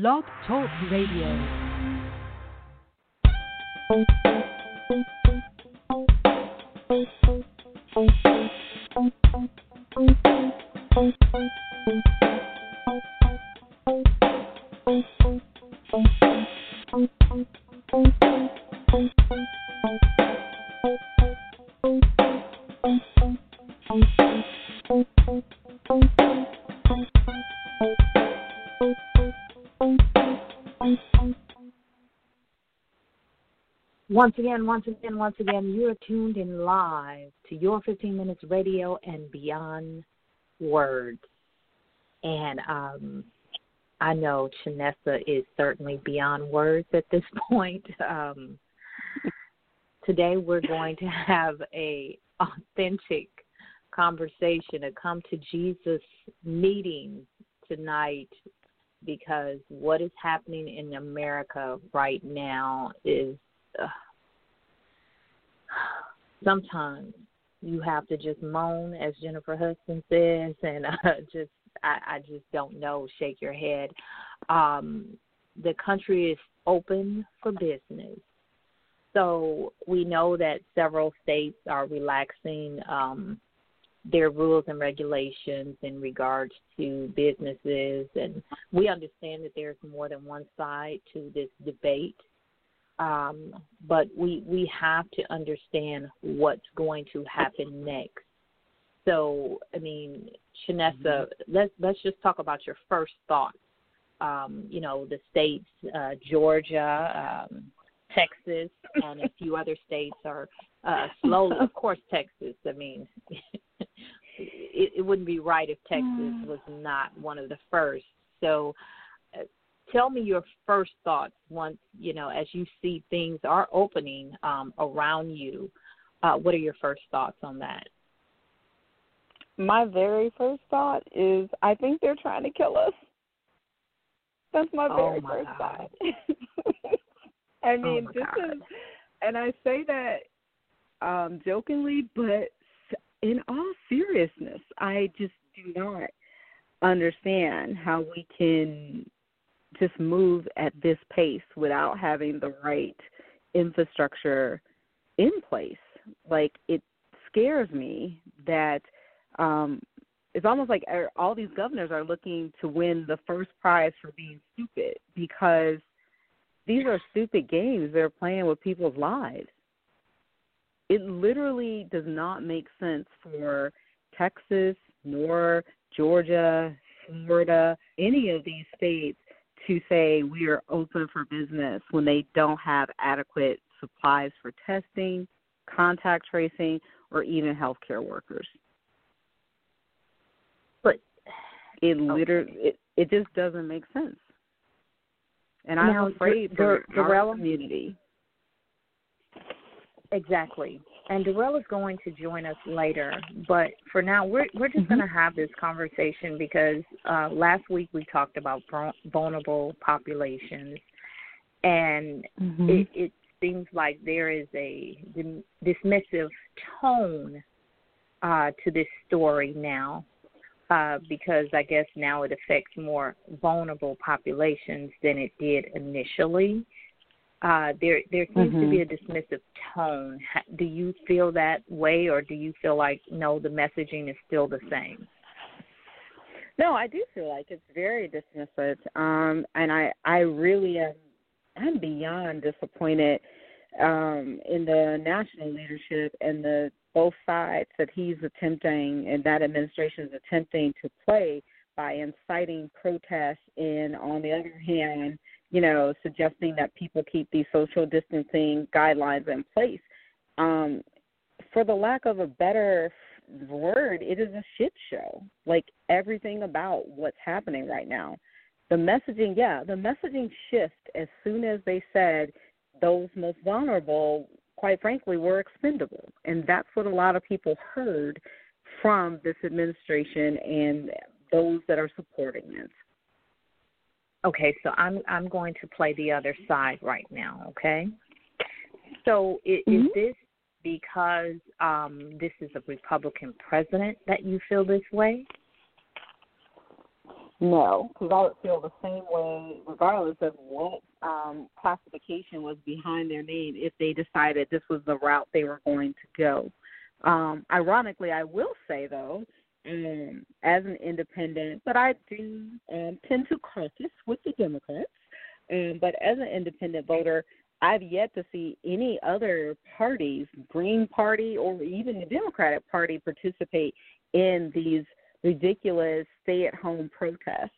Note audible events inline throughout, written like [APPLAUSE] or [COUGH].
Blog Talk Radio. Once again, once again, once again, you are tuned in live to your 15 minutes radio and beyond words. And um, I know Chinissa is certainly beyond words at this [LAUGHS] point. Um, today we're going to have a authentic conversation, a come to Jesus meeting tonight because what is happening in America right now is uh, sometimes you have to just moan, as Jennifer Hudson says, and uh, [LAUGHS] just I, I just don't know. Shake your head. Um, the country is open for business. So we know that several states are relaxing um, their rules and regulations in regards to businesses, and we understand that there's more than one side to this debate um, but we we have to understand what's going to happen next. So, I mean, Chinissa, mm-hmm. let's let's just talk about your first thoughts. Um, you know, the states, uh, Georgia, um, Texas, and a few other states are uh, slowly. Of course, Texas. I mean, [LAUGHS] it, it wouldn't be right if Texas mm. was not one of the first. So, tell me your first thoughts once you know as you see things are opening um, around you. Uh, what are your first thoughts on that? My very first thought is I think they're trying to kill us. That's my very oh very my first God. thought. [LAUGHS] I oh mean, oh this God. is, and I say that um jokingly, but in all seriousness, I just do not understand how we can just move at this pace without having the right infrastructure in place. Like it scares me that um it's almost like er, all these governors are looking to win the first prize for being stupid because these are stupid games they're playing with people's lives. It literally does not make sense for Texas nor Georgia, Florida, any of these states to say we are open for business when they don't have adequate supplies for testing, contact tracing, or even healthcare workers. But it literally it, it just doesn't make sense. And I'm now, afraid D- for D- our Darrella? community. Exactly. And Durrel is going to join us later, but for now, we're we're just Mm-hmm. going to have this conversation because uh, last week we talked about vulnerable populations, and Mm-hmm. it, it seems like there is a dismissive tone uh, to this story now, uh, because I guess now it affects more vulnerable populations than it did initially uh, there there seems mm-hmm. to be a dismissive tone. Do you feel that way, or do you feel like no, the messaging is still the same? No, I do feel like it's very dismissive, um, and I I really am I'm beyond disappointed um, in the national leadership and the both sides that he's attempting and that administration is attempting to play by inciting protests and on the other hand you know, suggesting that people keep these social distancing guidelines in place. Um, for the lack of a better word, it is a shit show. Like everything about what's happening right now. The messaging, yeah, the messaging shift as soon as they said those most vulnerable, quite frankly, were expendable. And that's what a lot of people heard from this administration and those that are supporting it. Okay, so I'm I'm going to play the other side right now. Okay, so is, mm-hmm. is this because um, this is a Republican president that you feel this way? No, because I would feel the same way, regardless of what um, classification was behind their name, if they decided this was the route they were going to go. Um, ironically, I will say though, um, as an independent, but I do um, tend to caucus with the Democrats. Um, but as an independent voter, I've yet to see any other parties, Green Party or even the Democratic Party, participate in these ridiculous stay-at-home protests.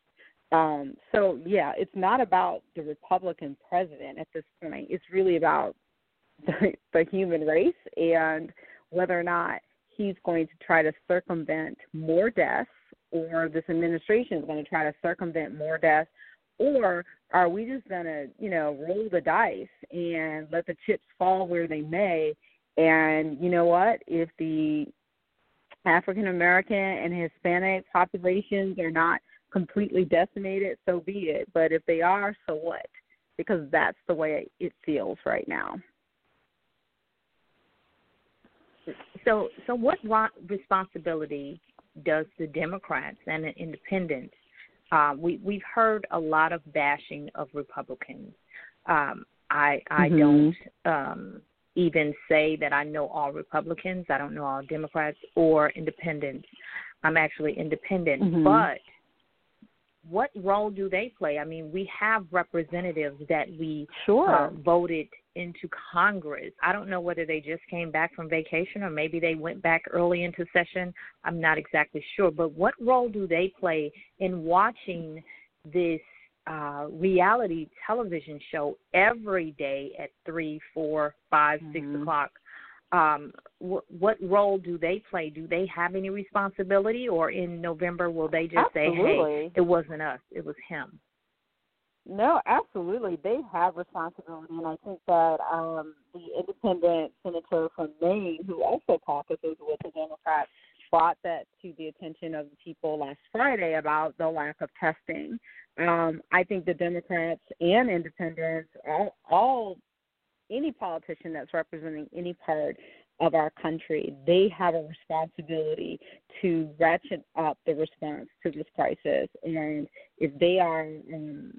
Um, so yeah, it's not about the Republican president at this point. It's really about [LAUGHS] the, the human race and whether or not he's going to try to circumvent more deaths or this administration is going to try to circumvent more deaths or are we just going to, you know, roll the dice and let the chips fall where they may? And you know what? If the African American and Hispanic populations are not completely decimated, so be it. But if they are, so what? Because that's the way it feels right now. So, so what responsibility does the Democrats and the Independents? Uh, we we've heard a lot of bashing of Republicans. Um, I I mm-hmm. don't um, even say that I know all Republicans. I don't know all Democrats or Independents. I'm actually independent, mm-hmm. but what role do they play? I mean, we have representatives that we sure. uh, voted into Congress. I don't know whether they just came back from vacation or maybe they went back early into session. I'm not exactly sure. But what role do they play in watching this uh, reality television show every day at three, four, five, mm-hmm. six o'clock? Um, wh- what role do they play? Do they have any responsibility, or in November will they just Absolutely. say, "Hey, it wasn't us, it was him"? No, absolutely. They have responsibility, and I think that um, the independent senator from Maine, who also caucuses with the Democrats, brought that to the attention of the people last Friday about the lack of testing. Um, I think the Democrats and independents, all, all any politician that's representing any part of our country, they have a responsibility to ratchet up the response to this crisis. And if they are um,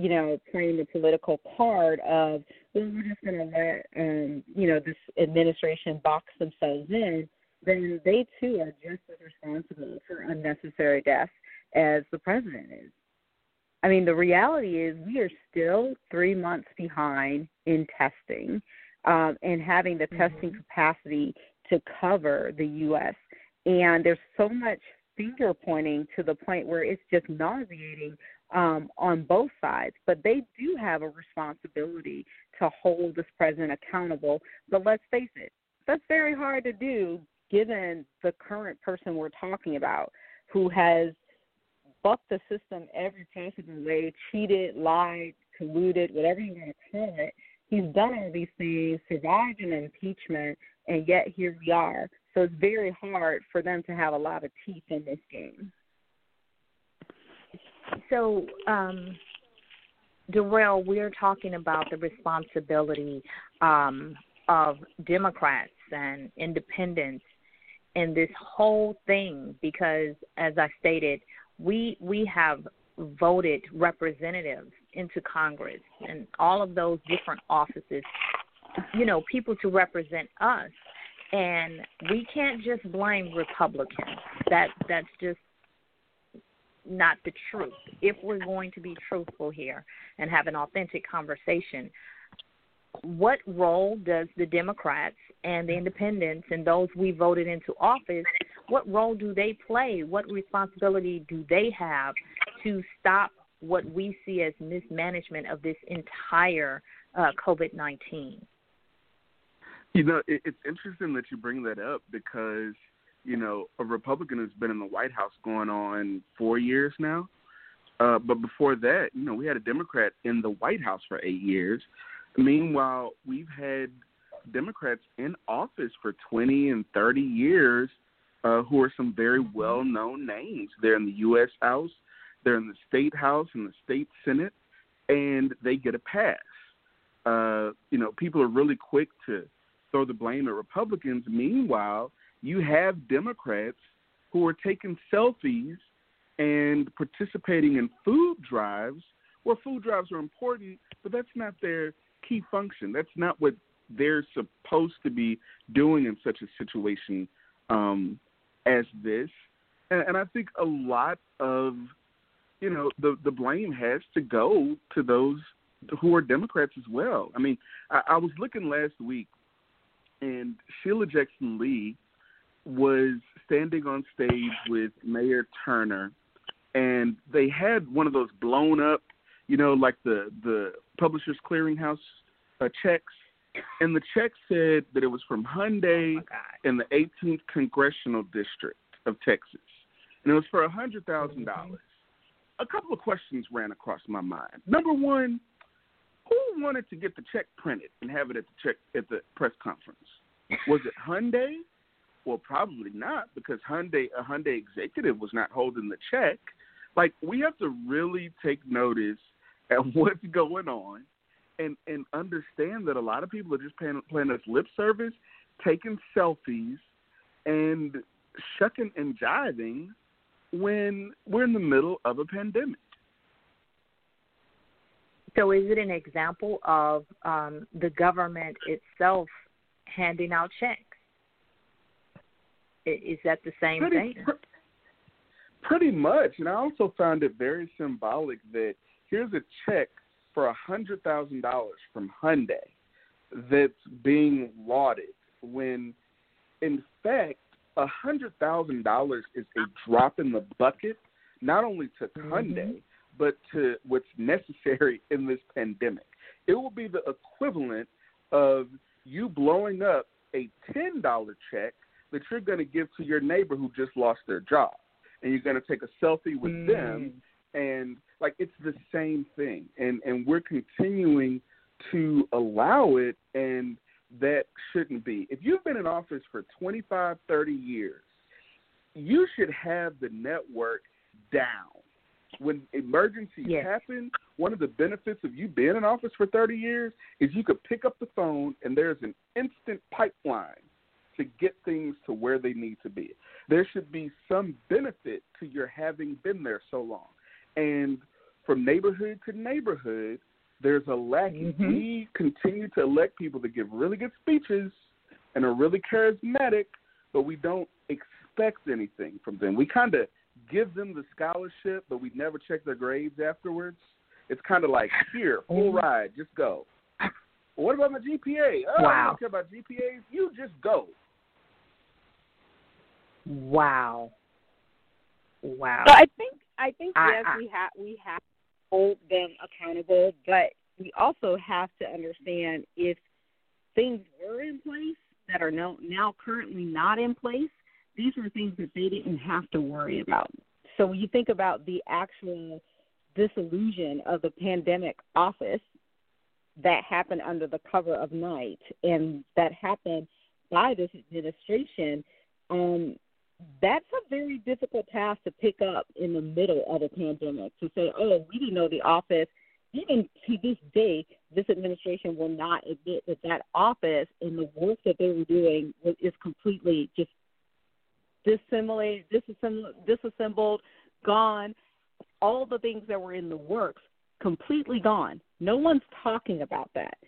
you know, playing the political card of, well, we're just going to let, um, you know, this administration box themselves in, then they too are just as responsible for unnecessary deaths as the president is. I mean, the reality is we are still three months behind in testing um, and having the mm-hmm. testing capacity to cover the U.S. And there's so much finger pointing to the point where it's just nauseating um, on both sides, but they do have a responsibility to hold this president accountable. But let's face it, that's very hard to do given the current person we're talking about who has bucked the system every possible way, cheated, lied, colluded, whatever you want to call it. He's done all these things, survived an impeachment, and yet here we are. So it's very hard for them to have a lot of teeth in this game. So, um, Durrel, we're talking about the responsibility um, of Democrats and independents in this whole thing because, as I stated, we we have voted representatives into Congress and all of those different offices, you know, people to represent us. And we can't just blame Republicans. That that's just not the truth. If we're going to be truthful here and have an authentic conversation, what role does the Democrats and the independents and those we voted into office, what role do they play? What responsibility do they have to stop what we see as mismanagement of this entire uh, COVID 19? You know, it, it's interesting that you bring that up because you know, a Republican has been in the White House going on four years now. Uh, but before that, you know, we had a Democrat in the White House for eight years. Meanwhile, we've had Democrats in office for 20 and 30 years uh, who are some very well known names. They're in the U.S. House, they're in the State House and the State Senate, and they get a pass. Uh, you know, people are really quick to throw the blame at Republicans. Meanwhile, you have Democrats who are taking selfies and participating in food drives, where food drives are important, but that's not their key function. That's not what they're supposed to be doing in such a situation um, as this. And, and I think a lot of you know the the blame has to go to those who are Democrats as well. I mean, I, I was looking last week, and Sheila Jackson Lee was standing on stage with Mayor Turner, and they had one of those blown up, you know, like the the Publishers Clearinghouse uh, checks, and the check said that it was from Hyundai oh in the 18th Congressional District of Texas, and it was for a hundred thousand dollars. A couple of questions ran across my mind. Number one, who wanted to get the check printed and have it at the check at the press conference? Was it Hyundai? Well, probably not because Hyundai a Hyundai executive was not holding the check. Like we have to really take notice at [LAUGHS] what's going on and and understand that a lot of people are just paying playing us lip service, taking selfies and shucking and jiving when we're in the middle of a pandemic. So, is it an example of um, the government itself handing out checks? Is that the same pretty, thing? Pr- pretty much. And I also found it very symbolic that here's a check for a hundred thousand dollars from Hyundai that's being lauded when in fact a hundred thousand dollars is a drop in the bucket not only to mm-hmm. Hyundai but to what's necessary [LAUGHS] in this pandemic. It will be the equivalent of you blowing up a ten dollar check that you're going to give to your neighbor who just lost their job, and you're going to take a selfie with mm. them, and like it's the same thing, and and we're continuing to allow it, and that shouldn't be. If you've been in office for 25, 30 years, you should have the network down when emergencies yes. happen, one of the benefits of you being in office for 30 years is you could pick up the phone and there's an instant pipeline to get things to where they need to be. There should be some benefit to your having been there so long. And from neighborhood to neighborhood, there's a lack. Mm-hmm. We continue to elect people that give really good speeches and are really charismatic, but we don't expect anything from them. We kind of give them the scholarship, but we never check their grades afterwards. It's kind of like, here, full mm-hmm. ride, just go. [LAUGHS] what about my GPA? Oh, wow. I don't care about GPAs. You just go. Wow. Wow. So I think I think I, yes, I, we have we have to hold them accountable, but we also have to understand if things were in place that are now now currently not in place, these were things that they didn't have to worry about. So when you think about the actual disillusion of the pandemic office that happened under the cover of night and that happened by this administration, um, that's a very difficult task to pick up in the middle of a pandemic to say, oh, we didn't know the office. Even to this day, this administration will not admit that that office and the work that they were doing is completely just dissimulated, disassembled, disassembled, gone. All the things that were in the works completely gone. No one's talking about that.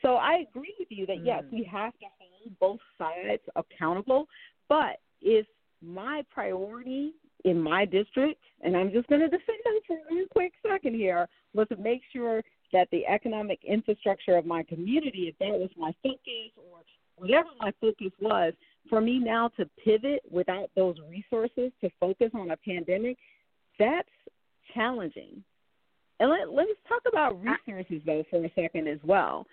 So I agree with you that mm. yes, we have to hold both sides accountable. But if my priority in my district, and I'm just going to defend them for one quick second here, was to make sure that the economic infrastructure of my community, if that was my focus or whatever my focus was, for me now to pivot without those resources to focus on a pandemic, that's challenging. And let, let's talk about resources, though, for a second as well.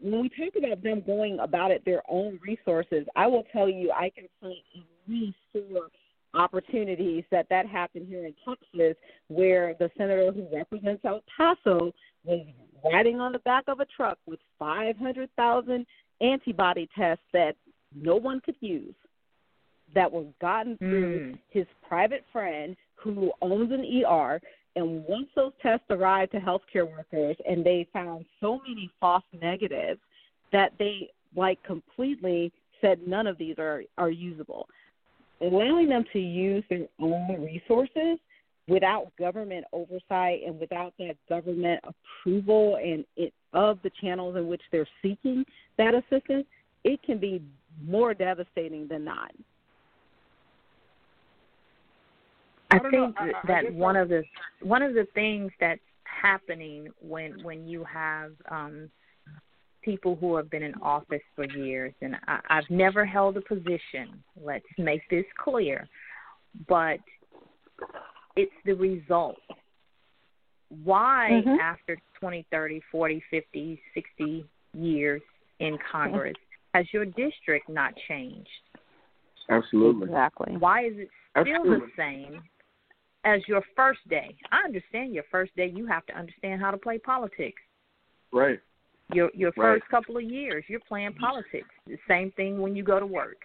When we talk about them going about it their own resources, I will tell you I can cite least four opportunities that that happened here in Texas, where the senator who represents El Paso was riding on the back of a truck with 500,000 antibody tests that no one could use that was gotten through mm. his private friend who owns an ER. And once those tests arrived to healthcare workers and they found so many false negatives that they like completely said none of these are, are usable. Allowing them to use their own resources without government oversight and without that government approval and it, of the channels in which they're seeking that assistance, it can be more devastating than not. I, I think I, that I one of the one of the things that's happening when when you have um people who have been in office for years and I, I've never held a position, let's make this clear. But it's the result. Why mm-hmm. after 20, 30, 40, 50, 60 years in Congress has your district not changed? Absolutely. Exactly. Why is it still Absolutely. the same as your first day. I understand your first day you have to understand how to play politics. Right. Your your first right. couple of years you're playing politics. The same thing when you go to work.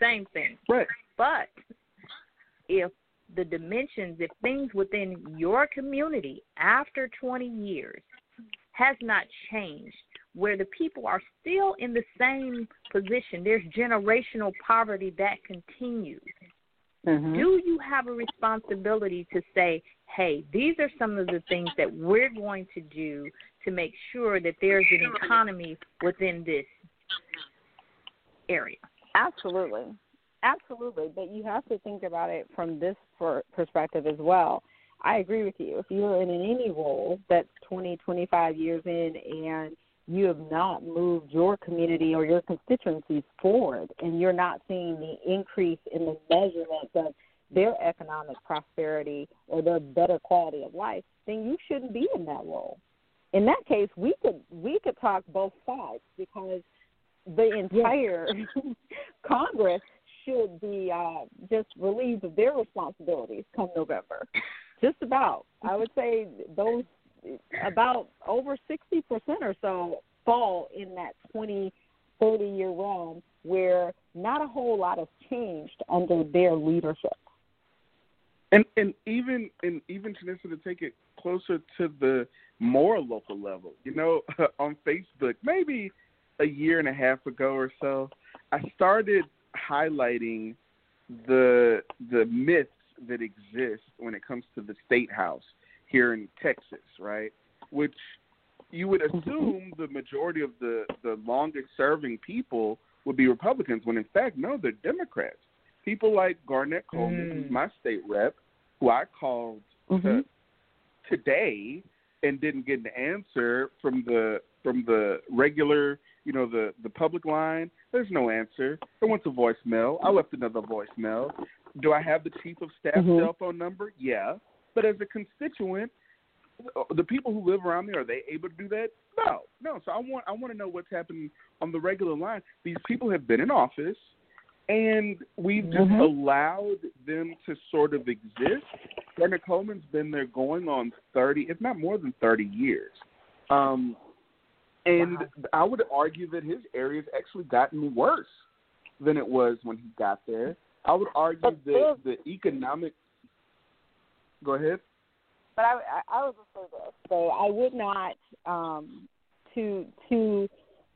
Same thing. Right. But if the dimensions, if things within your community after 20 years has not changed, where the people are still in the same position, there's generational poverty that continues. Mm-hmm. Do you have a responsibility to say, hey, these are some of the things that we're going to do to make sure that there's an economy within this area? Absolutely. Absolutely. But you have to think about it from this perspective as well. I agree with you. If you're in any role that's 20, 25 years in and you have not moved your community or your constituencies forward and you're not seeing the increase in the measurements of their economic prosperity or their better quality of life, then you shouldn't be in that role. In that case, we could we could talk both sides because the entire [LAUGHS] Congress should be uh, just relieved of their responsibilities come November. Just about, I would say those about over 60% or so fall in that 20, 30 year realm where not a whole lot has changed under their leadership. And and even and even Chinissa to take it closer to the more local level, you know, [LAUGHS] on Facebook, maybe a year and a half ago or so, I started highlighting the the myths that exist when it comes to the state house here in Texas, right? Which you would assume the majority of the the longest serving people would be Republicans, when in fact no, they're Democrats. People like Garnet Coleman, mm. who's my state rep, who I called mm-hmm. to, today and didn't get an answer from the from the regular, you know, the the public line. There's no answer. I went to voicemail. I left another voicemail. Do I have the chief of staff mm-hmm. cell phone number? Yeah. But as a constituent, the people who live around me are they able to do that? No, no. So I want I want to know what's happening on the regular line. These people have been in office, and we've just mm-hmm. allowed them to sort of exist. Brendan Coleman's been there going on thirty, if not more than thirty years. Um, and wow. I would argue that his area's actually gotten worse than it was when he got there. I would argue that the economic. Go ahead. But I, I, I would prefer this. So I would not um, to to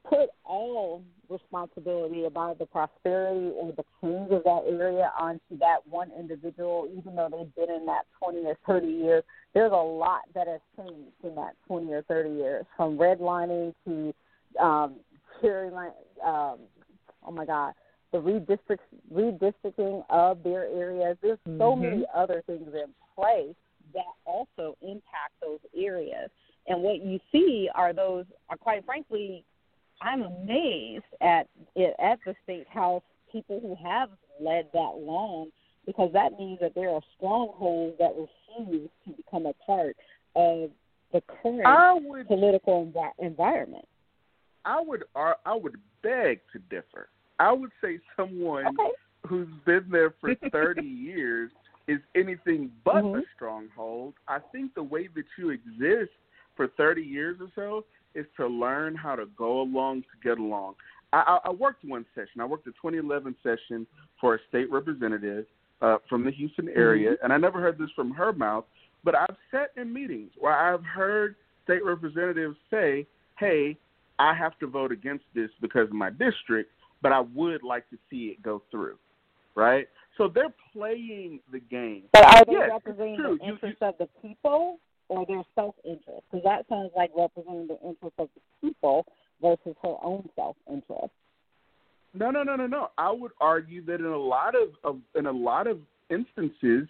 put all responsibility about the prosperity or the change of that area onto that one individual, even though they've been in that 20 or 30 years. There's a lot that has changed in that 20 or 30 years, from redlining to um, cherry line. Um, oh my God, the redistrict, redistricting of their areas. There's so mm-hmm. many other things in place that also impact those areas. And what you see are those, are quite frankly, I'm amazed at it at the state house people who have led that long because that means that there are strongholds that refuse to become a part of the current would, political envi- environment. I would I would beg to differ. I would say someone okay. who's been there for [LAUGHS] 30 years is anything but mm-hmm. a stronghold. I think the way that you exist for 30 years or so is to learn how to go along to get along. I, I, worked one session. I worked a 2011 session for a state representative uh, from the Houston area, mm-hmm. and I never heard this from her mouth, but I've sat in meetings where I've heard state representatives say, hey, I have to vote against this because of my district, but I would like to see it go through, right? So they're playing the game. But are they yes, representing the You- you- of the people or their self interest? Because that sounds like representing the interest of the people versus her own self interest. No, no, no, no, no. I would argue that in a lot of, of in a lot of instances,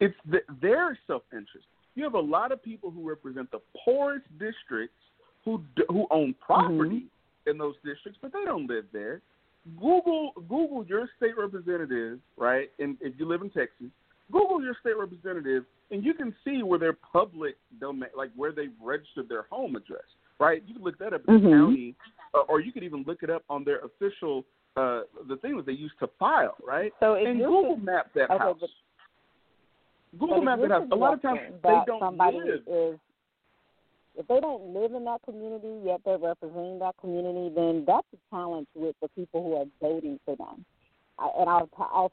it's the, their self-interest. You have a lot of people who represent the poorest districts who who own mm-hmm. property in those districts, but they don't live there. Google Google your state representative, right? And if you live in Texas, Google your state representative, and you can see where their public domain, like where they've registered their home address, right? You can look that up in the Mhm. county, uh, or you could even look it up on their official uh the thing that they use to file, right? So if and Google Map that okay, house. but, Google but Map that house. A lot of times they don't somebody live. is if they don't live in that community yet they're representing that community, then that's a challenge with the people who are voting for them. I, and I'll, I'll,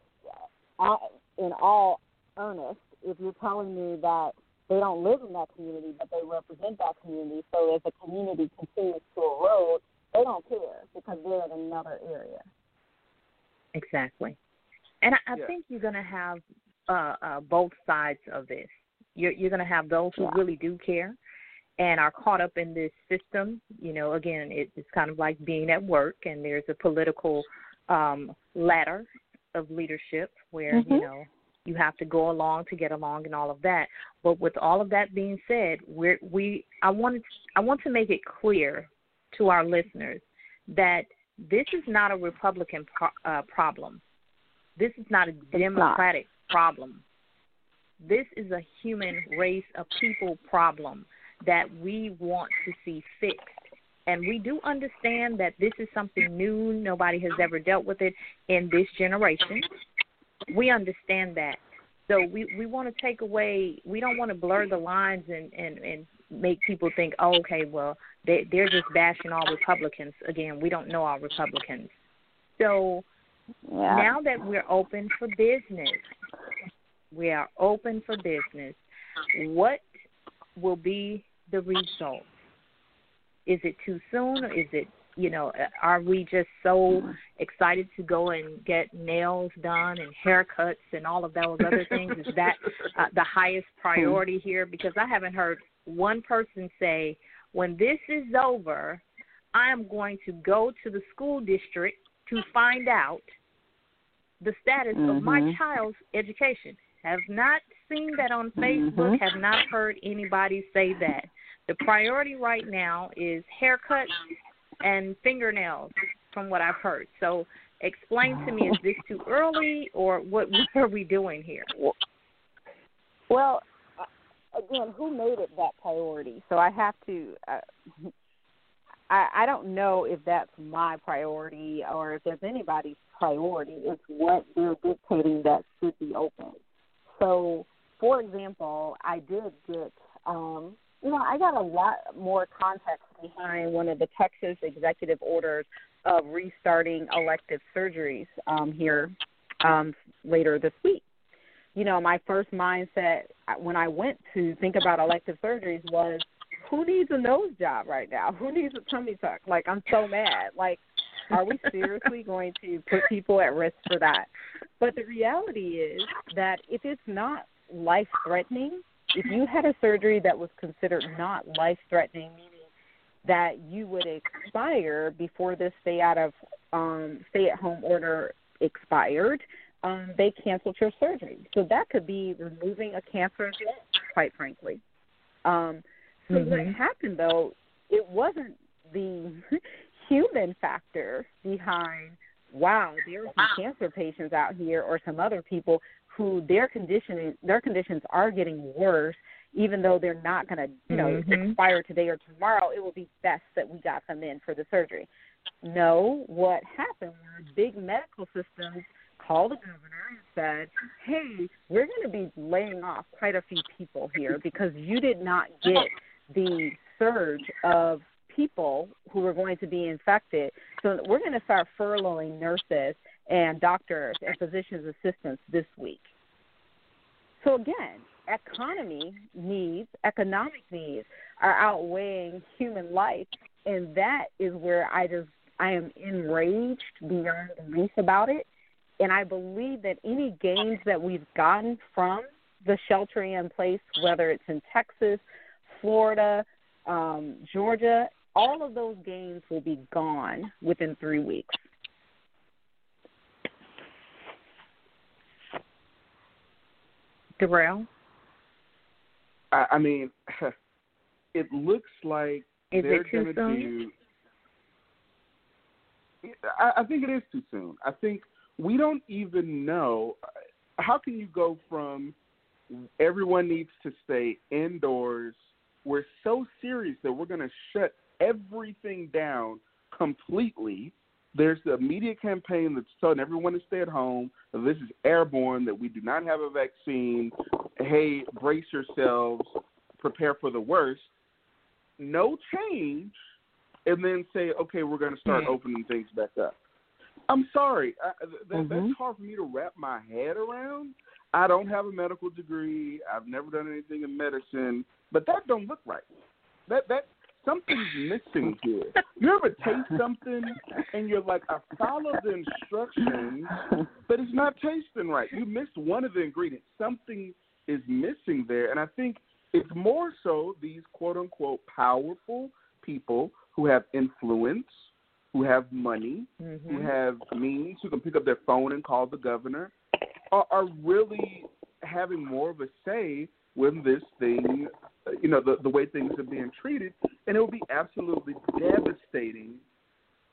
I'll, in all earnest, if you're telling me that they don't live in that community but they represent that community, so as the community continues to erode, they don't care because they're in another area. Exactly. And I, I Yeah. think you're going to have uh, uh, both sides of this. You're, you're going to have those who Yeah. really do care and are caught up in this system. You know, again, it, it's kind of like being at work, and there's a political um, ladder of leadership where you Mhm. know you have to go along to get along and all of that. But with all of that being said, we're, we I wanted I want to make it clear to our listeners that this is not a Republican pro- uh, problem. This is not a Democratic problem. This is a human race, a people problem that we want to see fixed. And we do understand that this is something new. Nobody has ever dealt with it in this generation. We understand that. So we, we want to take away, we don't want to blur the lines and, and, and make people think, oh, okay, well, they, they're just bashing all Republicans. Again, we don't know all Republicans. So Yeah. now that we're open for business, we are open for business. What will be the result? Is it too soon, or is it, you know, are we just so excited to go and get nails done and haircuts and all of those other things? Is that uh, the highest priority here? Because I haven't heard one person say, when this is over, I am going to go to the school district to find out the status of my Mhm. child's education. Have not seen that on Facebook, Mhm. have not heard anybody say that. The priority right now is haircuts and fingernails, from what I've heard. So, explain to me: is this too early, or what? [LAUGHS] What are we doing here? Well, uh, again, who made it that priority? So I have to. Uh, I I don't know if that's my priority or if there's anybody's priority. It's what they're dictating that should be open. So, for example, I did get. um you know, I got a lot more context behind one of the Texas executive orders of restarting elective surgeries um, here um, later this week you know, my first mindset when I went to think about elective surgeries was, who needs a nose job right now? [LAUGHS] Who needs a tummy tuck? Like, I'm so mad. Like, are we seriously [LAUGHS] going to put people at risk for that? But the reality is that if it's not life threatening, if you had a surgery that was considered not life threatening, meaning that you would expire before this stay out of um, stay at home order expired, um, they canceled your surgery. So that could be removing a cancerous lump, quite frankly. Um, so Mhm. what happened though, it wasn't the [LAUGHS] human factor behind wow, there are some cancer patients out here or some other people who their condition their conditions are getting worse even though they're not going to, you know, Mhm. expire today or tomorrow, it will be best that we got them in for the surgery. No, what happened was big medical systems called the governor and said, "Hey, we're going to be laying off quite a few people here because you did not get the surge of people who were going to be infected. So we're going to start furloughing nurses and doctors and physicians assistants this week." So again, economy needs, economic needs are outweighing human life, and that is where I just I am enraged beyond belief about it. And I believe that any gains that we've gotten from the sheltering in place, whether it's in Texas, Florida, um, Georgia, all of those gains will be gone within three weeks. Durrel? I, I mean, [LAUGHS] it looks like is they're going to do. I, I think it is too soon. I think we don't even know. How can you go from everyone needs to stay indoors? We're so serious that we're going to shut everything down completely. There's the media campaign that's telling everyone to stay at home. That this is airborne. That we do not have a vaccine. Hey, brace yourselves. Prepare for the worst. No change, and then say, okay, we're going to start Mm-hmm. opening things back up. I'm sorry. I, that, Mhm. That's hard for me to wrap my head around. I don't have a medical degree. I've never done anything in medicine, but that don't look right. That that something's missing [LAUGHS] here. You ever taste something and you're like, I followed the instructions, but it's not tasting right. You missed one of the ingredients. Something is missing there, and I think it's more so these quote unquote powerful people who have influence, who have money, who Mm-hmm. have means, who can pick up their phone and call the governor, are, are really having more of a say when this thing, uh, you know, the, the way things are being treated. And it will be absolutely devastating.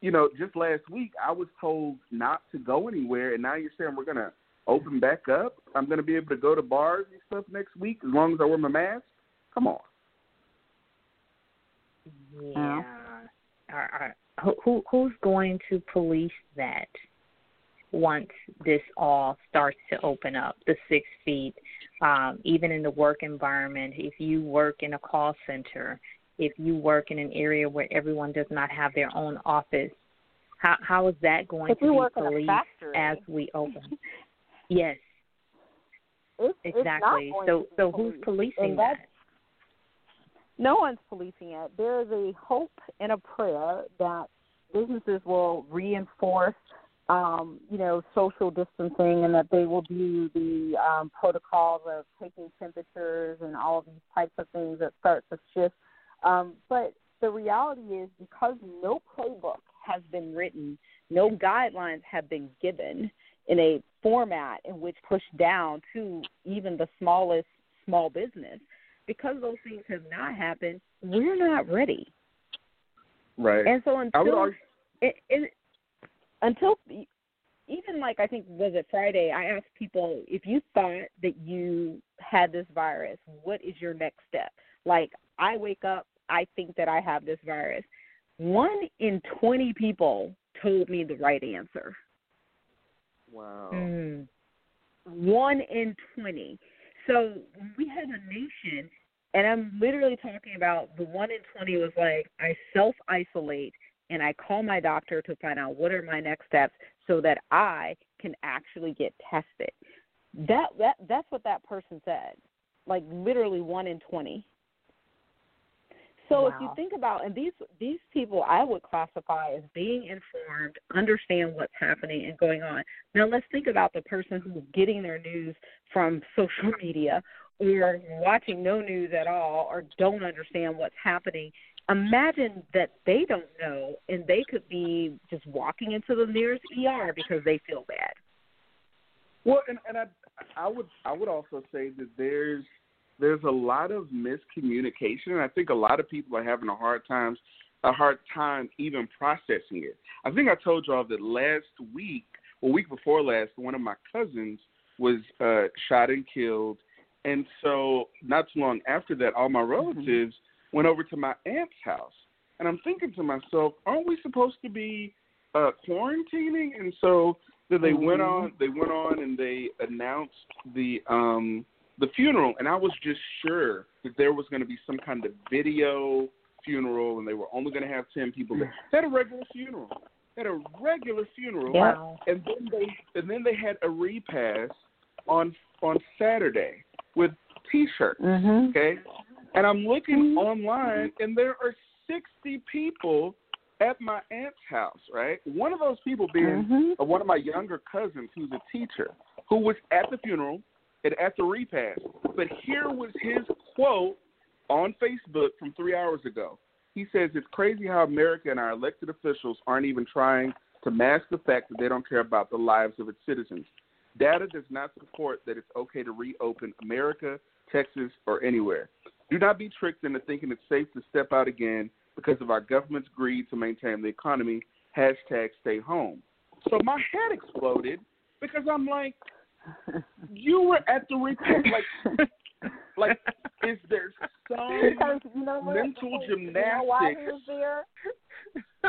You know, just last week I was told not to go anywhere, and now you're saying we're to open back up. I'm to be able to go to bars and stuff next week as long as I wear my mask. Come on. Yeah. Who, who who's going to police that once this all starts to open up? The six feet, um, even in the work environment. If you work in a call center, if you work in an area where everyone does not have their own office, how how is that going If to be work in a policed as we open? yes, It's, it's exactly. going So so who's policing that? No one's policing it. There is a hope and a prayer that businesses will reinforce, um, you know, social distancing and that they will do the um, protocols of taking temperatures and all of these types of things that start to shift. Um, but the reality is because no playbook has been written, no guidelines have been given in a format in which push down to even the smallest small business because those things have not happened, we're not ready. Right. And so I would until argue, until even like I think was it Friday, I asked people if you thought that you had this virus, what is your next step? Like I wake up, I think that I have this virus. One in twenty people told me the right answer. wow. Mm. one in 20. So we had a nation, and I'm literally talking about the one in 20 was like, I self isolate and I call my doctor to find out what are my next steps so that I can actually get tested. That that that's what that person said. Like literally one in 20. So if you think about and these these people I would classify as being informed, understand what's happening and going on. Now let's think about the person who's getting their news from social [LAUGHS] media or watching no news at all or don't understand what's happening. Imagine that they don't know and they could be just walking into the nearest ER because they feel bad. Well, and, and I I would I would also say that there's there's a lot of miscommunication, and I think a lot of people are having a hard times a hard time even processing it. I think I told y'all that last week, or week before last, one of my cousins was uh, shot and killed, and so not too long after that, all my relatives went over to my aunt's house, and I'm thinking to myself, aren't we supposed to be uh, quarantining? And so then they went Mhm. on, they went on, and they announced the um the funeral, and I was just sure that there was going to be some kind of video funeral, and they were only going to have ten people. There. They had a regular funeral. They had a regular funeral, Wow. and then they and then they had a repast on on Saturday with T-shirts. Mhm. Okay, and I'm looking Mhm. online, and there are 60 people at my aunt's house, right? One of those people being Mhm. uh, one of my younger cousins who's a teacher who was at the funeral and at the repast. But here was his quote on Facebook from three hours ago. He says, It's crazy how America and our elected officials aren't even trying to mask the fact that they don't care about the lives of its citizens. Data does not support that it's okay to reopen America, Texas, or anywhere. Do not be tricked into thinking it's safe to step out again because of our government's greed to maintain the economy. Hashtag stay home. So my head exploded because I'm like, you were at the repast. Like, [LAUGHS] [LAUGHS] like, is there some because you know what? mental You know why he was there?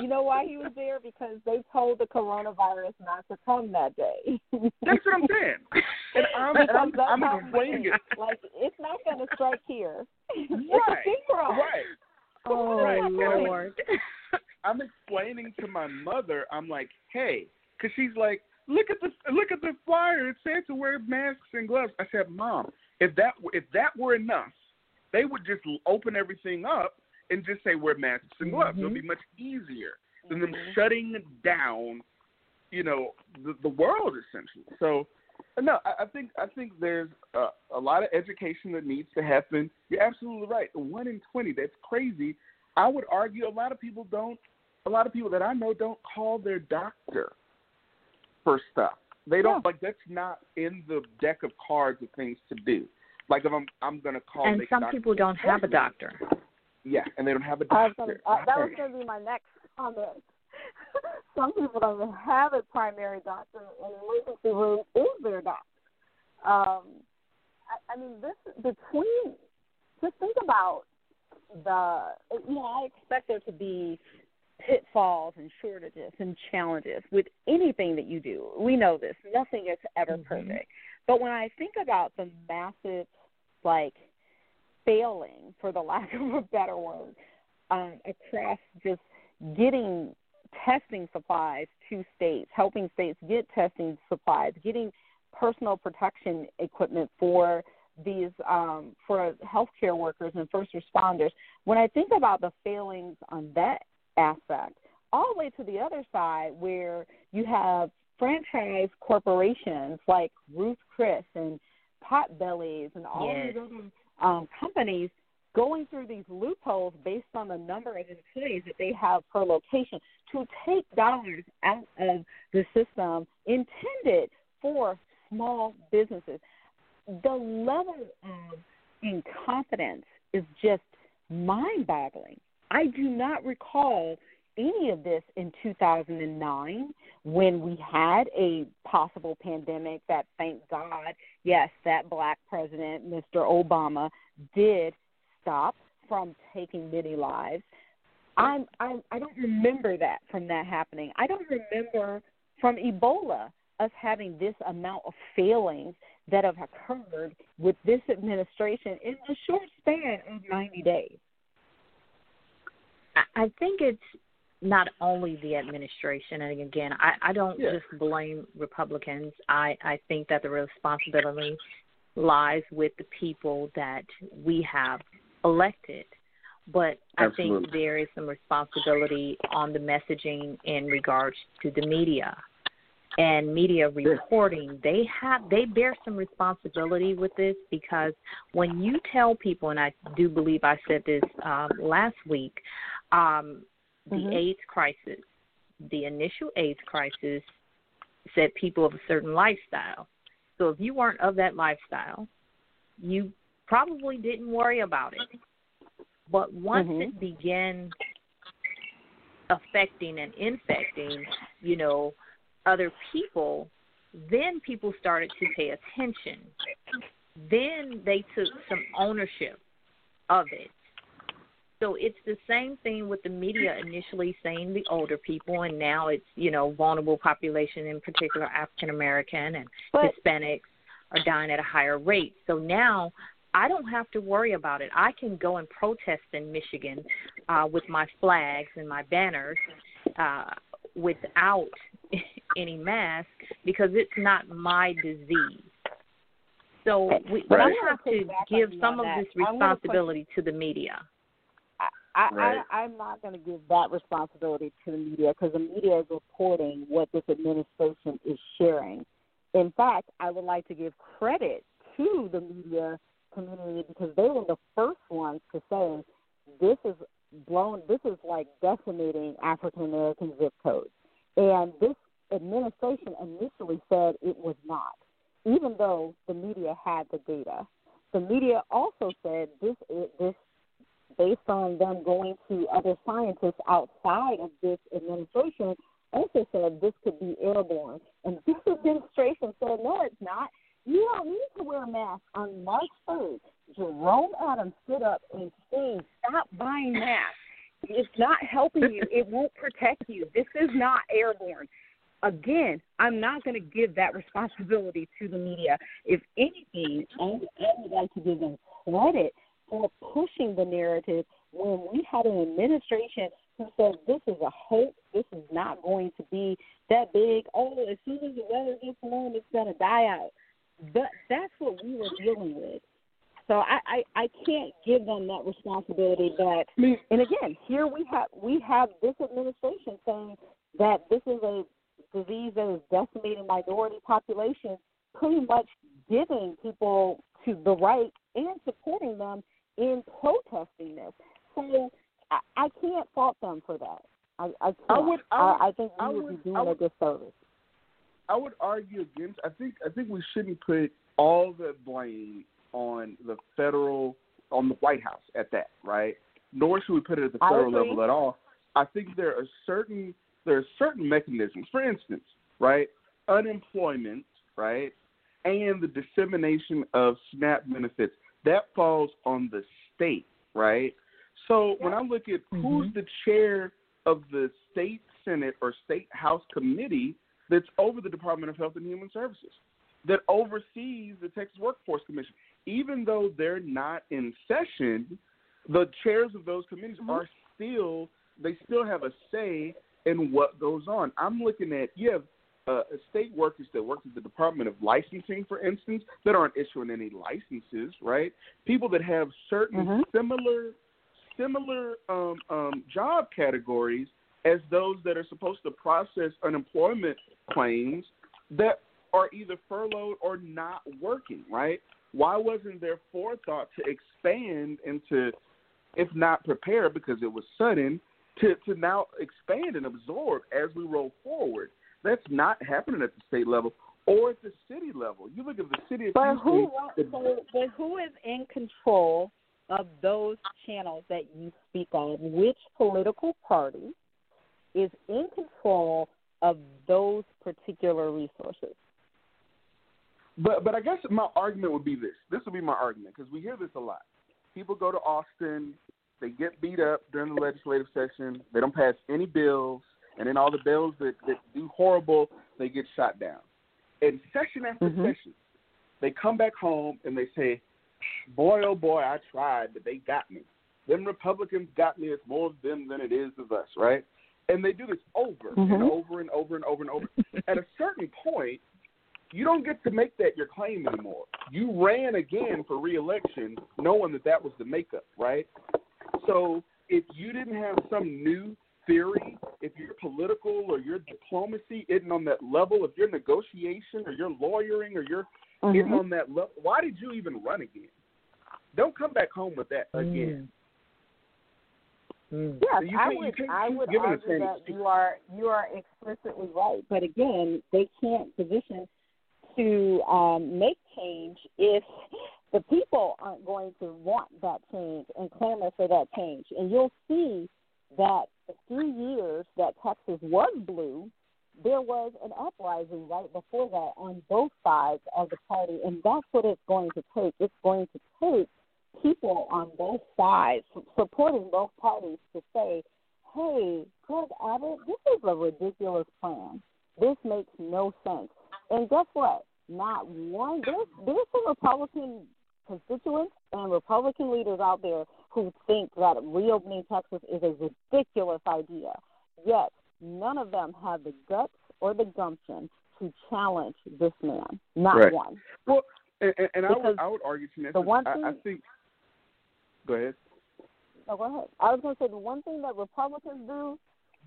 You know why he was there? Because they told the coronavirus not to come that day. That's what I'm saying. And I'm, That's- I'm, that's I'm explaining it. Like it's not going to strike here. [LAUGHS] It's Right. a. Right. Oh Right. Lord. [LAUGHS] I'm explaining to my mother. I'm like, hey, because she's like, look at the look at the flyer. It said to wear masks and gloves. I said, mom, if that if that were enough, they would just open everything up and just say wear masks and gloves. It'll be much easier than them Mhm. shutting down, you know, the, the world essentially. So. No, I, I think I think there's a, a lot of education that needs to happen. You're absolutely right. One in twenty, that's crazy. I would argue a lot of people don't. A lot of people that I know don't call their doctor for stuff. They don't like that's not in the deck of cards of things to do. Like if I'm I'm gonna call. And some people don't have a doctor. Yeah, and they don't have a doctor. gonna, uh, that was going to be my next comment. [LAUGHS] Some people don't have a primary doctor, and emergency room is their doctor. Um, I, I mean, this between. Just think about the. You know, I expect there to be pitfalls and shortages and challenges with anything that you do. We know this. Nothing is ever Mhm. perfect. But when I think about the massive, like, failing, for the [LAUGHS] lack of a better word, um, across just getting testing supplies to states, helping states get testing supplies, getting personal protection equipment for these um, for healthcare workers and first responders. When I think about the failings on that aspect, all the way to the other side where you have franchise corporations like Ruth Chris and Potbellies and all Yes. these other um, companies going through these loopholes based on the number of employees that they have per location to take dollars out of the system intended for small businesses. The level of incompetence is just mind boggling. I do not recall any of this in 2009 when we had a possible pandemic that, thank God, yes, that black president, Mr. Obama, did stop from taking many lives. I'm, I'm I don't remember that from that happening. I don't remember from Ebola us having this amount of failings that have occurred with this administration in a short span of 90 days. I- think it's not only the administration, and again, I, I don't Yeah. just blame Republicans. I, I think that the responsibility lies with the people that we have elected. But I think there is some responsibility on the messaging in regards to the media and media reporting. They have they bear some responsibility with this because when you tell people, and I do believe I said this um, last week, um, the Mhm. AIDS crisis, the initial AIDS crisis said people of a certain lifestyle. So if you weren't of that lifestyle, you probably didn't worry about it. But once Mhm. it began affecting and infecting, you know, other people, then people started to pay attention. Then they took some ownership of it. So it's the same thing with the media initially saying the older people, and now it's you know vulnerable population, in particular African American and But- Hispanics, are dying at a higher rate. So now I don't have to worry about it. I can go and protest in Michigan uh, with my flags and my banners uh, without [LAUGHS] any mask because it's not my disease. So we, Right. we have to give some of that. this I'm gonna push- responsibility to the media. I, right? I, I'm not going to give that responsibility to the media because the media is reporting what this administration is sharing. In fact, I would like to give credit to the media community because they were the first ones to say this is blown. This is like decimating African American zip codes, and this administration initially said it was not, even though the media had the data. The media also said this this based on them going to other scientists outside of this administration also said this could be airborne. And [LAUGHS] this administration said, no, it's not. You don't need to wear a mask. On March 3rd, Jerome Adams stood up and said, stop buying masks. It's not helping you. It won't protect you. This is not airborne. Again, I'm not going to give that responsibility to the media. If anything, I would like to give them credit for pushing the narrative when we had an administration who said this is a hoax, this is not going to be that big. Oh, as soon as the weather gets warm, it's going to die out. That that's what we were dealing with. So I, I I can't give them that responsibility. That and again, here we have we have this administration saying that this is a disease that is decimating minority populations, pretty much giving people to the right and supporting them in protesting this. So I, I can't fault them for that. I, I can't. I would. I, would, I, I think we I would, would, be doing would, a disservice. I would argue against. I think. I think we shouldn't put all the blame on the federal, on the White House at that, right? Nor should we put it at the federal level at all. I think there are certain there are certain mechanisms. For instance, right, unemployment, right, and the dissemination of SNAP benefits that falls on the state, right? So when I look at Mm-hmm. who's the chair of the state senate or state house committee that's over the Department of Health and Human Services, that oversees the Texas Workforce Commission, even though they're not in session, the chairs of those committees Mm-hmm. are still they still have a say in what goes on. I'm looking at you have uh, state workers that work at the Department of Licensing, for instance, that aren't issuing any licenses, right? People that have certain Mhm. similar similar um, um, job categories as those that are supposed to process unemployment claims that are either furloughed or not working, right? Why wasn't there forethought to expand and to, if not prepare because it was sudden, to, to now expand and absorb as we roll forward? That's not happening at the state level or at the city level. You look at the city of But Houston. who the- so, but who is in control of those channels that you speak of? Which political party is in control of those particular resources? But but I guess my argument would be this. This would be my argument because we hear this a lot. People go to Austin, they get beat up during the legislative session. They don't pass any bills, and then all the bills that, that do horrible, they get shot down. And session after Mhm. session, they come back home and they say, "Boy, oh boy, I tried, but they got me. Them Republicans got me. It's more of them than it is of us, right?" And they do this over and Mhm. over and over and over and over. [LAUGHS] At a certain point, you don't get to make that your claim anymore. You ran again for reelection knowing that that was the makeup, right? So if you didn't have some new theory, if your political or your diplomacy isn't on that level, if your negotiation or your lawyering or your isn't on that level, why did you even run again? Don't come back home with that again. Mm. Yes, You I would. I would giving argue that you are you are explicitly right. But again, they can't position to um, make change if the people aren't going to want that change and clamor for that change. And you'll see that three years that Texas was blue, there was an uprising right before that on both sides of the party, and that's what it's going to take. It's going to take people on both sides supporting both parties to say, "Hey, Greg Abbott, this is a ridiculous plan. This makes no sense." And guess what? Not one. There's there's some Republican constituents and Republican leaders out there who think that reopening Texas is a ridiculous idea. Yet none of them have the guts or the gumption to challenge this man. Not Right. one. Well, and, and, I would I would argue, Vanessa, the one I, I thing- think. Go ahead. No, go ahead. I was going to say the one thing that Republicans do,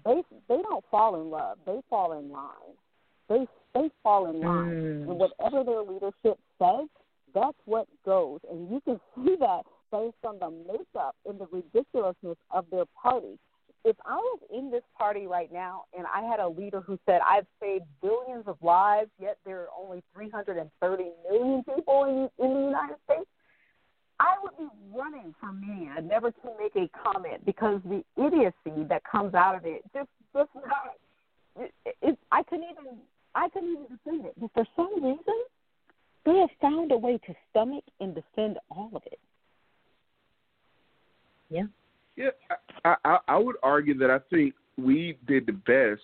they they don't fall in love. They fall in line. They they fall in line, Mm. and whatever their leadership says, that's what goes. And you can [LAUGHS] see that based on the makeup and the ridiculousness of their party. If I was in this party right now and I had a leader who said, I've saved billions of lives, yet there are only 330 million people in, in the United States, I would be running for media never to make a comment because the idiocy that comes out of it just just not. It, it, I couldn't even I couldn't even defend it. But for some reason, they have found a way to stomach and defend all of it. Yeah. Yeah, I, I I would argue that I think we did the best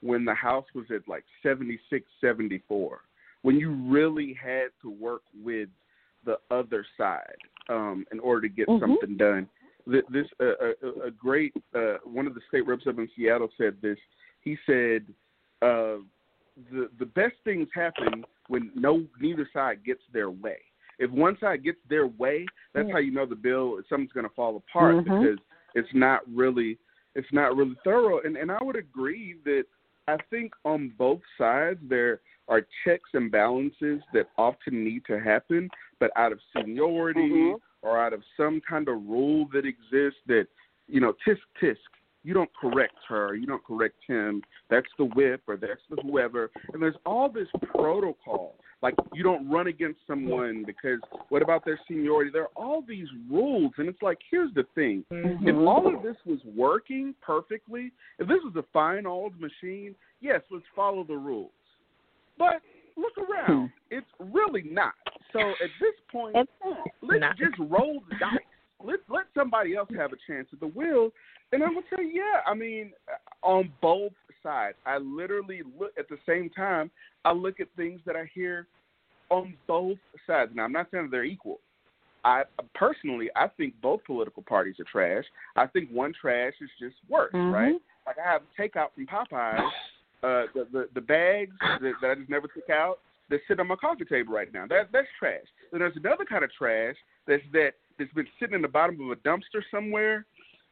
when the House was at like seventy six, seventy four, when you really had to work with the other side um, in order to get Mhm. something done. This uh, a, a great uh, one of the state reps up in Seattle said this. He said uh, the the best things happen when no neither side gets their way. If one side gets their way, that's Yeah. how you know the bill something's going to fall apart Mhm. because it's not really it's not really thorough. And and I would agree that I think on both sides there are checks and balances that often need to happen, but out of seniority Mhm. or out of some kind of rule that exists that you know tisk tisk you don't correct her, you don't correct him. That's the whip or that's the whoever. And there's all this protocol. Like you don't run against someone because what about their seniority? There are all these rules and it's like here's the thing. Mm-hmm. If all of this was working perfectly, if this was a fine old machine, yes, let's follow the rules. But look around. It's really not. So at this point let's Not- just roll the dice. Let let somebody else have a chance at the wheel. And I would say, yeah. I mean, on both sides, I literally look at the same time. I look at things that I hear on both sides. Now, I'm not saying they're equal. I personally, I think both political parties are trash. I think one trash is just worse, Mhm. right? Like I have takeout from Popeyes, uh, the, the the bags that, that I just never took out that sit on my coffee table right now. That that's trash. Then there's another kind of trash that's that that's been sitting in the bottom of a dumpster somewhere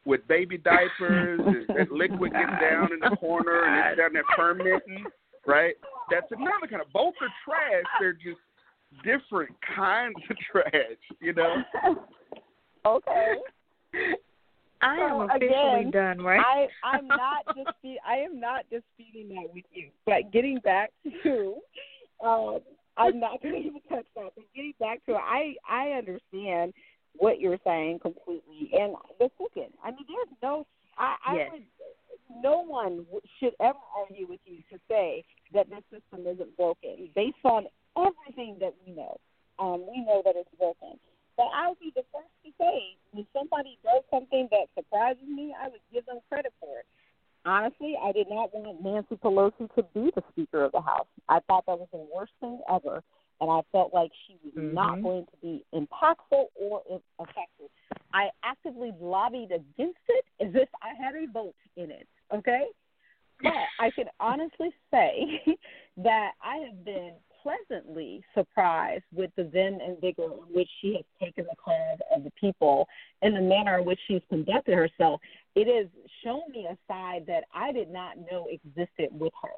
with baby diapers. and that [LAUGHS] liquid getting down in the corner and it's down there fermenting, right? That's another kind of. Both are trash. They're just different kinds of trash, you know. Okay. I am So, officially again, done, right? I I'm [LAUGHS] not dispu- I am not disputing that with you. But getting back to, um, I'm not going to even touch that. But getting back to it, I I understand what you're saying completely. And the second, I mean, there's no, I, I Yes. would, no one should ever argue with you to say that this system isn't broken based on everything that we know. Um, we know that it's broken. But I would be the first to say when somebody does something that surprises me, I would give them credit for it. Honestly, I did not want Nancy Pelosi to be the Speaker of the House. I thought that was the worst thing ever, and I felt like she was not Mhm. going to be impactful or effective. I actively lobbied against it as if I had a vote in it. Okay, but I [LAUGHS] can honestly say [LAUGHS] that I have been pleasantly surprised with the vim and vigor in which she has taken the cause of the people and the manner in which she's conducted herself. It has shown me a side that I did not know existed with her.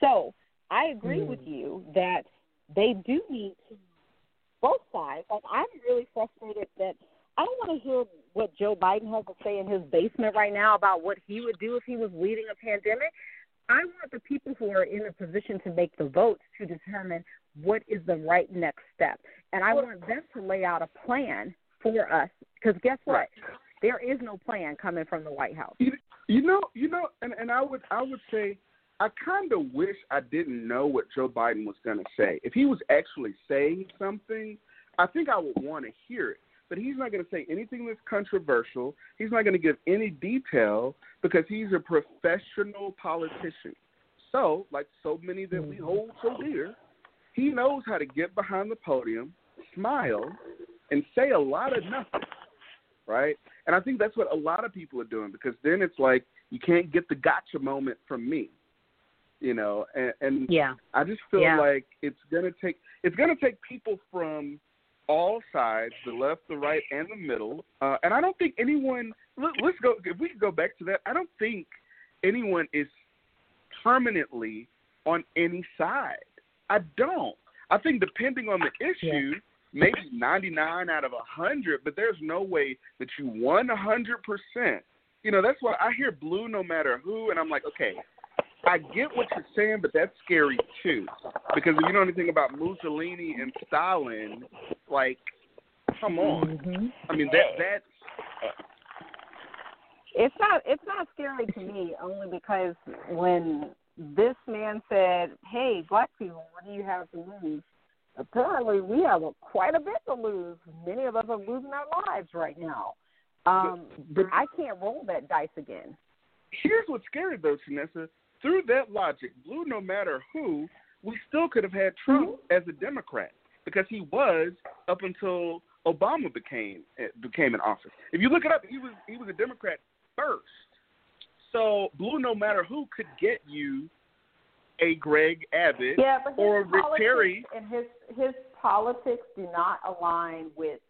So I agree Mm. with you that they do need to both sides. Like I'm really frustrated that I don't want to hear what Joe Biden has to say in his basement right now about what he would do if he was leading a pandemic. I want the people who are in a position to make the votes to determine what is the right next step. And I want them to lay out a plan for us. Because guess what? Right. There is no plan coming from the White House. You, you know, you know, and and I would I would say I kind of wish I didn't know what Joe Biden was going to say. If he was actually saying something, I think I would want to hear it. But he's not going to say anything that's controversial. He's not going to give any detail because he's a professional politician. So, like so many that we mm-hmm. hold so dear, he knows how to get behind the podium, smile, and say a lot of nothing right? And I think that's what a lot of people are doing because then it's like you can't get the gotcha moment from me, you know. And, and yeah. I just feel Yeah. like it's gonna take it's gonna take people from all sides, the left, the right, and the middle. Uh, and I don't think anyone let's go. If we could go back to that, I don't think anyone is permanently on any side. I don't. I think depending on the issue, yeah. maybe 99 out of 100, but there's no way that you 100%. You know, that's why I hear blue no matter who, and I'm like, okay, I get what you're saying, but that's scary too. Because if you know anything about Mussolini and Stalin, like, come on. Mm-hmm. I mean, that that's. Uh, it's not. It's not scary to me only because when this man said, "Hey, black people, what do you have to lose?" Apparently, we have a, quite a bit to lose. Many of us are losing our lives right now. Um, but, but I can't roll that dice again. Here's what's scary, though, Chinissa. Through that logic, blue, no matter who, we still could have had Trump mm-hmm. as a Democrat because he was up until Obama became became in office. If you look it up, he was he was a Democrat first. So blue, no matter who, could get you a Greg Abbott yeah, or Rick Perry. And his his politics do not align with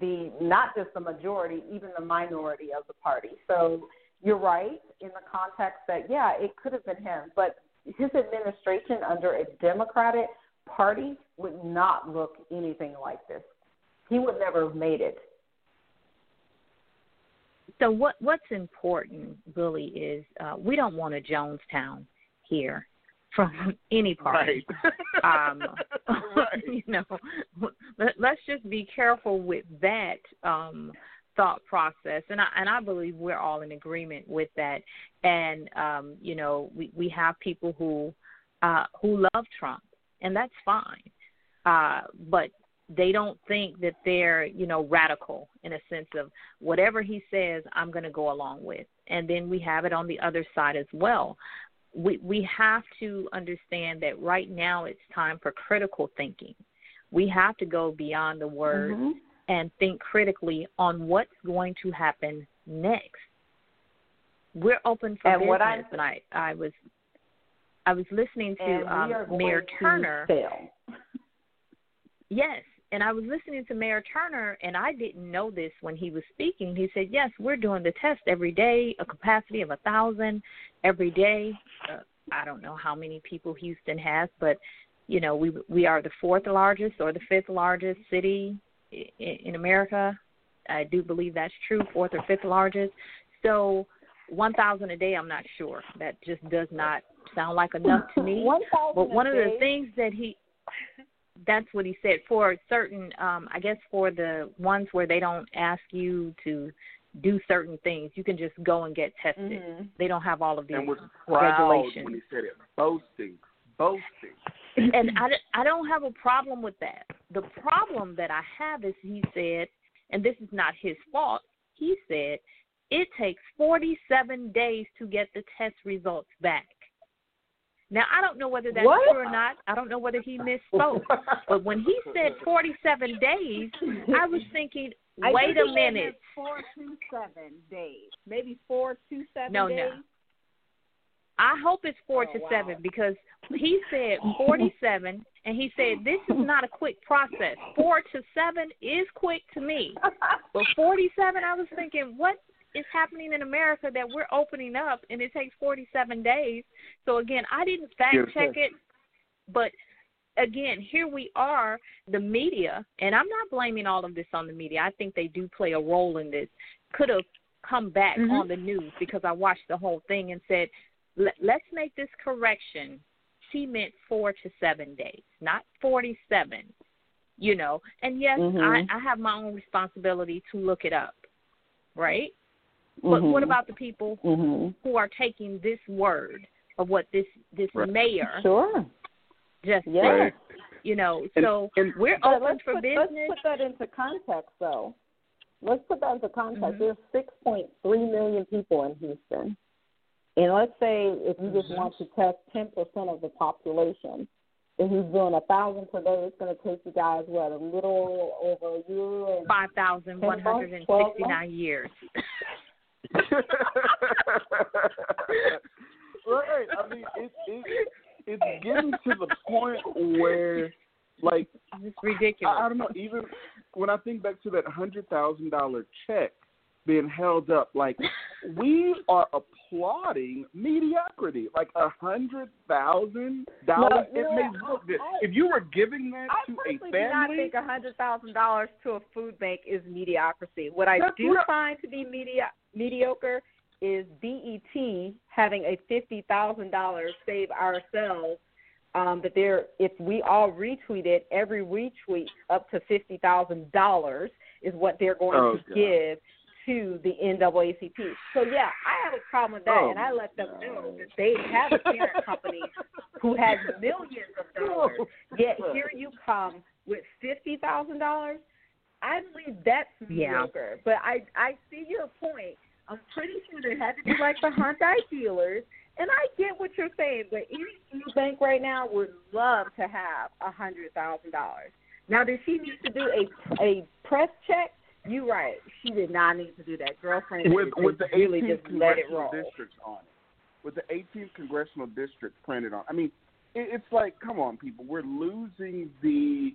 the not just the majority, even the minority of the party. So you're right in the context that yeah, it could have been him, but his administration under a Democratic party would not look anything like this. He would never have made it. So what what's important really is uh, we don't want a Jonestown here from any party. Right. [LAUGHS] um, [LAUGHS] right. [LAUGHS] you know, let, let's just be careful with that um, thought process, and I and I believe we're all in agreement with that. And um, you know, we we have people who uh, who love Trump, and that's fine. Uh, but they don't think that they're you know radical in a sense of whatever he says i'm going to go along with and then we have it on the other side as well we we have to understand that right now it's time for critical thinking we have to go beyond the words mm-hmm. And think critically on what's going to happen next we're open for and business what I, and i i was i was listening to um, mayor turner yes and I was listening to Mayor Turner, and I didn't know this when he was speaking. He said, "Yes, we're doing the test every day, a capacity of a thousand every day. Uh, I don't know how many people Houston has, but you know, we we are the fourth largest or the fifth largest city in, in America. I do believe that's true, fourth or fifth largest. So, one thousand a day, I'm not sure. That just does not sound like enough to me. [LAUGHS] one thousand. But one of the things that he that's what he said for certain um i guess for the ones where they don't ask you to do certain things you can just go and get tested mm-hmm. they don't have all of these and was proud regulations when he said it boasting boasting and [LAUGHS] I, I don't have a problem with that the problem that i have is he said and this is not his fault he said it takes 47 days to get the test results back now I don't know whether that's what? true or not. I don't know whether he misspoke. but when he said 47 days, I was thinking, wait a minute. Four to seven days, maybe four to seven no, days. No, I hope it's four oh, to wow. seven because he said 47, and he said this is not a quick process. Four to seven is quick to me, [LAUGHS] but 47, I was thinking, what is happening in America that we're opening up and it takes 47 days. So again, I didn't fact check it, but again, here we are, the media, and I'm not blaming all of this on the media. I think they do play a role in this. Could have come back mm-hmm. on the news because I watched the whole thing and said, let's make this correction. She meant four to seven days, not 47. You know, and yes, mm-hmm. I, I have my own responsibility to look it up, right? But mm-hmm. what about the people mm-hmm. who are taking this word of what this this right. mayor sure. just said? You know, and, so and, we're open for put, business. Let's put that into context, though. Let's put that into context. Mm-hmm. There's 6.3 million people in Houston, and let's say if you just mm-hmm. want to test 10% of the population, and he's doing a thousand per day, it's going to take you guys what a little over a year and five thousand one hundred and sixty nine years. [LAUGHS] right. I mean, it, it, it's getting to the point where, like, it's ridiculous. I, I don't know. Even when I think back to that hundred thousand dollar check being held up. Like we are applauding mediocrity. Like a hundred thousand dollars. It may look good. If you were giving that I to a family, I personally do not think a hundred thousand dollars to a food bank is mediocrity. What I do I- find to be media- mediocre is BET having a fifty thousand dollars save ourselves. Um, that they're if we all retweet it, every retweet up to fifty thousand dollars is what they're going Oh, to God. give to the NAACP. So yeah, I have a problem with that, Oh, and I let them my know that they have a parent company who has millions of dollars. [LAUGHS] Oh, Yet here you come with fifty thousand dollars. I believe that's Yeah. But I I see your point. I'm pretty sure there had to be like the Hyundai dealers, and I get what you're saying. But any food bank right now would love to have a hundred thousand dollars. Now, does she need to do a a press check? You right. She did not need to do that. Girlfriend with with the just really 18th just congressional districts on it, with the 18th congressional district printed on. I mean, it, it's like, come on, people, we're losing the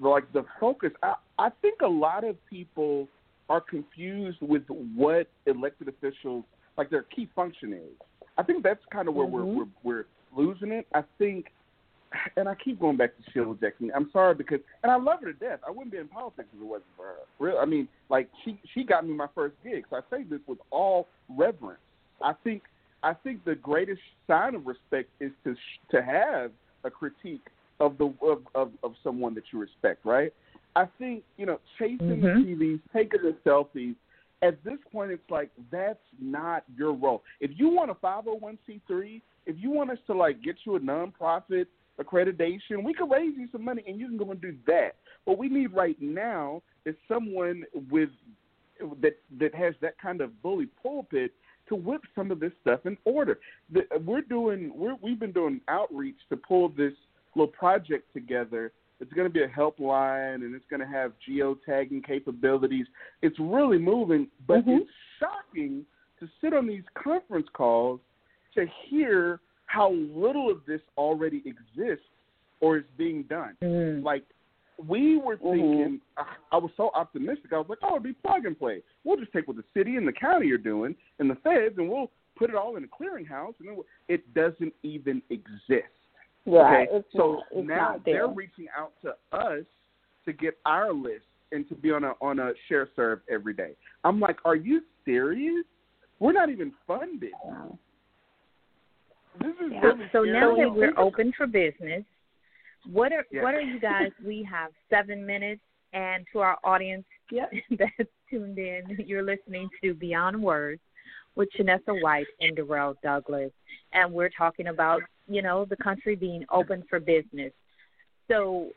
like the focus. I I think a lot of people are confused with what elected officials like their key function is. I think that's kind of where Mhm. we're, we're we're losing it. I think. And I keep going back to Sheila Jackson. I'm sorry because, and I love her to death. I wouldn't be in politics if it wasn't for her. Real, I mean, like she she got me my first gig. So I say this with all reverence. I think I think the greatest sign of respect is to to have a critique of the of, of of someone that you respect, right? I think you know chasing Mhm. the TVs, taking the selfies. At this point, it's like that's not your role. If you want a 501c3, if you want us to like get you a nonprofit accreditation, we can raise you some money and you can go and do that. What we need right now is someone with that that has that kind of bully pulpit to whip some of this stuff in order. The, we're doing we're, we've been doing outreach to pull this little project together. It's going to be a helpline and it's going to have geotagging capabilities. It's really moving, but Mhm. it's shocking to sit on these conference calls to hear how little of this already exists or is being done. Mm. Like we were Mhm. thinking, I- I was so optimistic. I was like, oh, it'd be plug and play. We'll just take what the city and the county are doing and the feds, and we'll put it all in a clearinghouse, and then we'll, it doesn't even exist. Right. Okay? It's so not, now they're reaching out to us to get our list and to be on a on a share serve every day. I'm like, are you serious? We're not even funded. This is So, so now that we're open for business, what are Yeah. what are you guys? [LAUGHS] We have seven minutes, and to our audience Yep. [LAUGHS] that's tuned in, you're listening to Beyond Words with Chinissa White and Durrel Douglas, and we're talking about you know the country being open for business. So,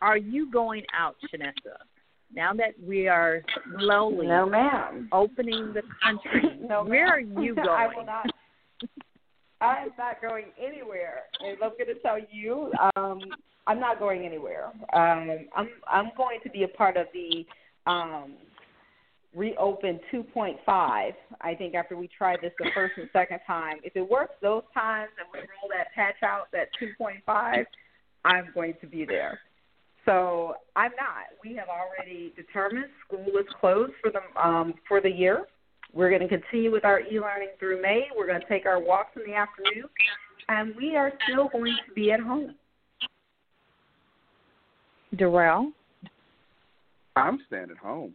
are you going out, Chinissa? Now that we are slowly No, ma'am. opening the country, No, where ma'am. are you going? [LAUGHS] I will not. I am not going anywhere, and I'm going to tell you, um, I'm not going anywhere. Um, I'm I'm going to be a part of the um, reopen 2.5. I think after we try this the first and second time, if it works those times and we roll that patch out, that 2.5, I'm going to be there. So I'm not. We have already determined school is closed for the um, for the year. We're going to continue with our e-learning through May. We're going to take our walks in the afternoon, and we are still going to be at home. Durrel. I'm staying at home.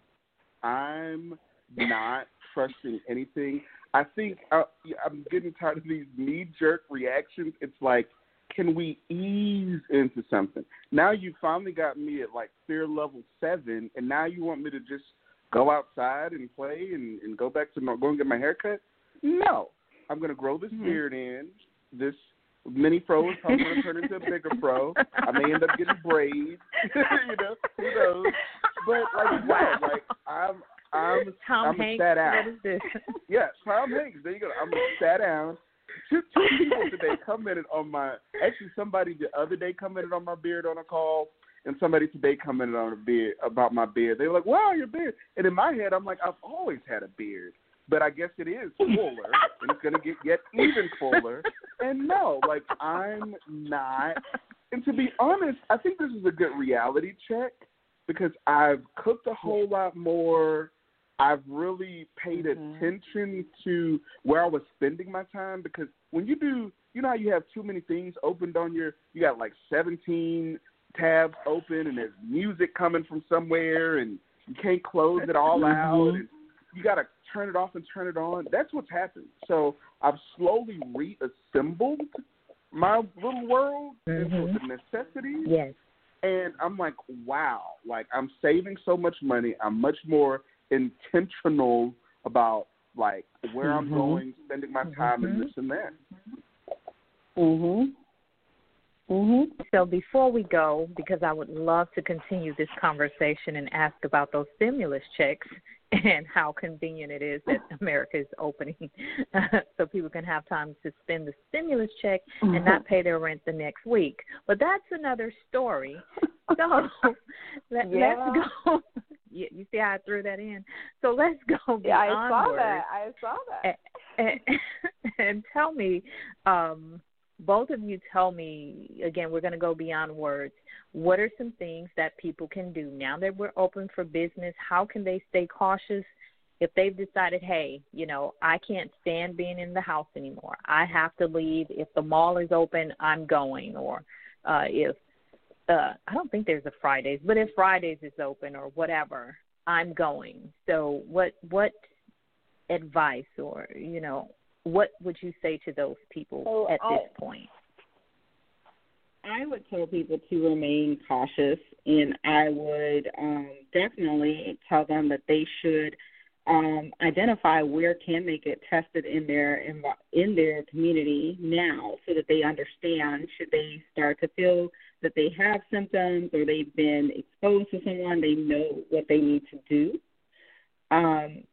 I'm not [LAUGHS] trusting anything. I think uh, I'm getting tired of these knee jerk reactions. It's like, can we ease into something? Now you finally got me at like fear level seven, and now you want me to just go outside and play and, and go back to my, go and get my hair cut? No, I'm going to grow this Mhm. beard in. This mini fro is probably going to turn into a bigger fro. I may end up getting braids. [LAUGHS] you know, who knows? But like, wow, like I'm, I'm, Tom I'm Hanks. sat out. What is this? [LAUGHS] Yeah, Tom Hanks. There you go. I'm gonna sat down. Two, two people today commented on my. Actually, somebody the other day commented on my beard on a call, and somebody today commented on a beard about my beard. They were like, "Wow, your beard!" And in my head, I'm like, "I've always had a beard." But I guess it is fuller, and it's gonna get yet even fuller. And no, like I'm not. And to be honest, I think this is a good reality check because I've cooked a whole lot more. I've really paid Mhm. attention to where I was spending my time because when you do, you know how you have too many things opened on your, you got like 17 tabs open and there's music coming from somewhere and you can't close it all out and you got to turn it off and turn it on. That's what's happened. So I've slowly reassembled my little world into Mhm. the necessities Yes. and I'm like, wow, like I'm saving so much money. I'm much more intentional about like where I'm Mhm. going, spending my time, and Mhm. this and that. Mhm. Mhm. So before we go, because I would love to continue this conversation and ask about those stimulus checks [LAUGHS] and how convenient it is that America is opening [LAUGHS] so people can have time to spend the stimulus check and not pay their rent the next week. But that's another story. So [LAUGHS] let, Yeah. let's go. You, you see how I threw that in? So let's go Yeah, I saw that. I saw that. and, and tell me, um, both of you tell me again. We're going to go beyond words. What are some things that people can do now that we're open for business? How can they stay cautious if they've decided, hey, you know, I can't stand being in the house anymore. I have to leave. If the mall is open, I'm going. Or uh, if uh, I don't think there's a Fridays, but if Fridays is open or whatever, I'm going. So what what advice or you know what would you say to those people So at I- this point? I would tell people to remain cautious, and I would um, definitely tell them that they should um, identify where can they get tested in their envi- in their community now, so that they understand should they start to feel that they have symptoms or they've been exposed to someone, they know what they need to do. Um,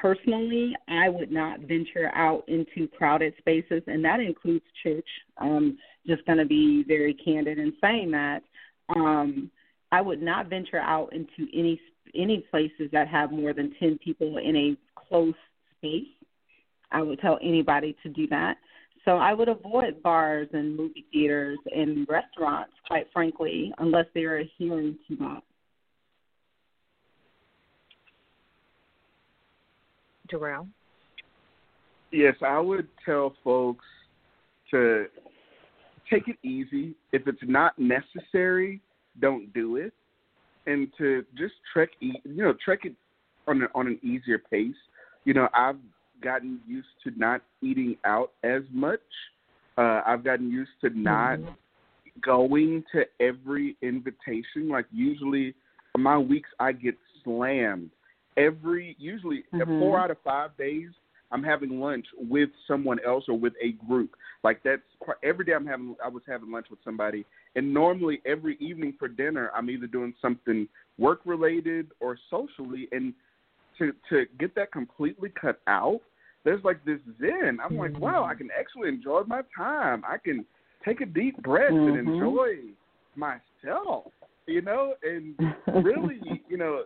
personally, I would not venture out into crowded spaces, and that includes church. Um, just going to be very candid in saying that. Um, I would not venture out into any any places that have more than ten people in a close space. I would tell anybody to do that. So I would avoid bars and movie theaters and restaurants, quite frankly, unless they're adhering to that. Durrel? Yes, I would tell folks to take it easy. If it's not necessary, don't do it, and to just trek, you know, trek it on a, on an easier pace. You know, I've gotten used to not eating out as much. Uh, I've gotten used to not Mhm. going to every invitation. Like usually, my weeks I get slammed every. Usually, Mhm. four out of five days, I'm having lunch with someone else or with a group. Like that's every day I'm having. I was having lunch with somebody, and normally every evening for dinner, I'm either doing something work related or socially. And to to get that completely cut out, there's like this zen. I'm like, Mhm. wow, I can actually enjoy my time. I can take a deep breath Mhm. and enjoy myself. You know, and really, [LAUGHS] you know,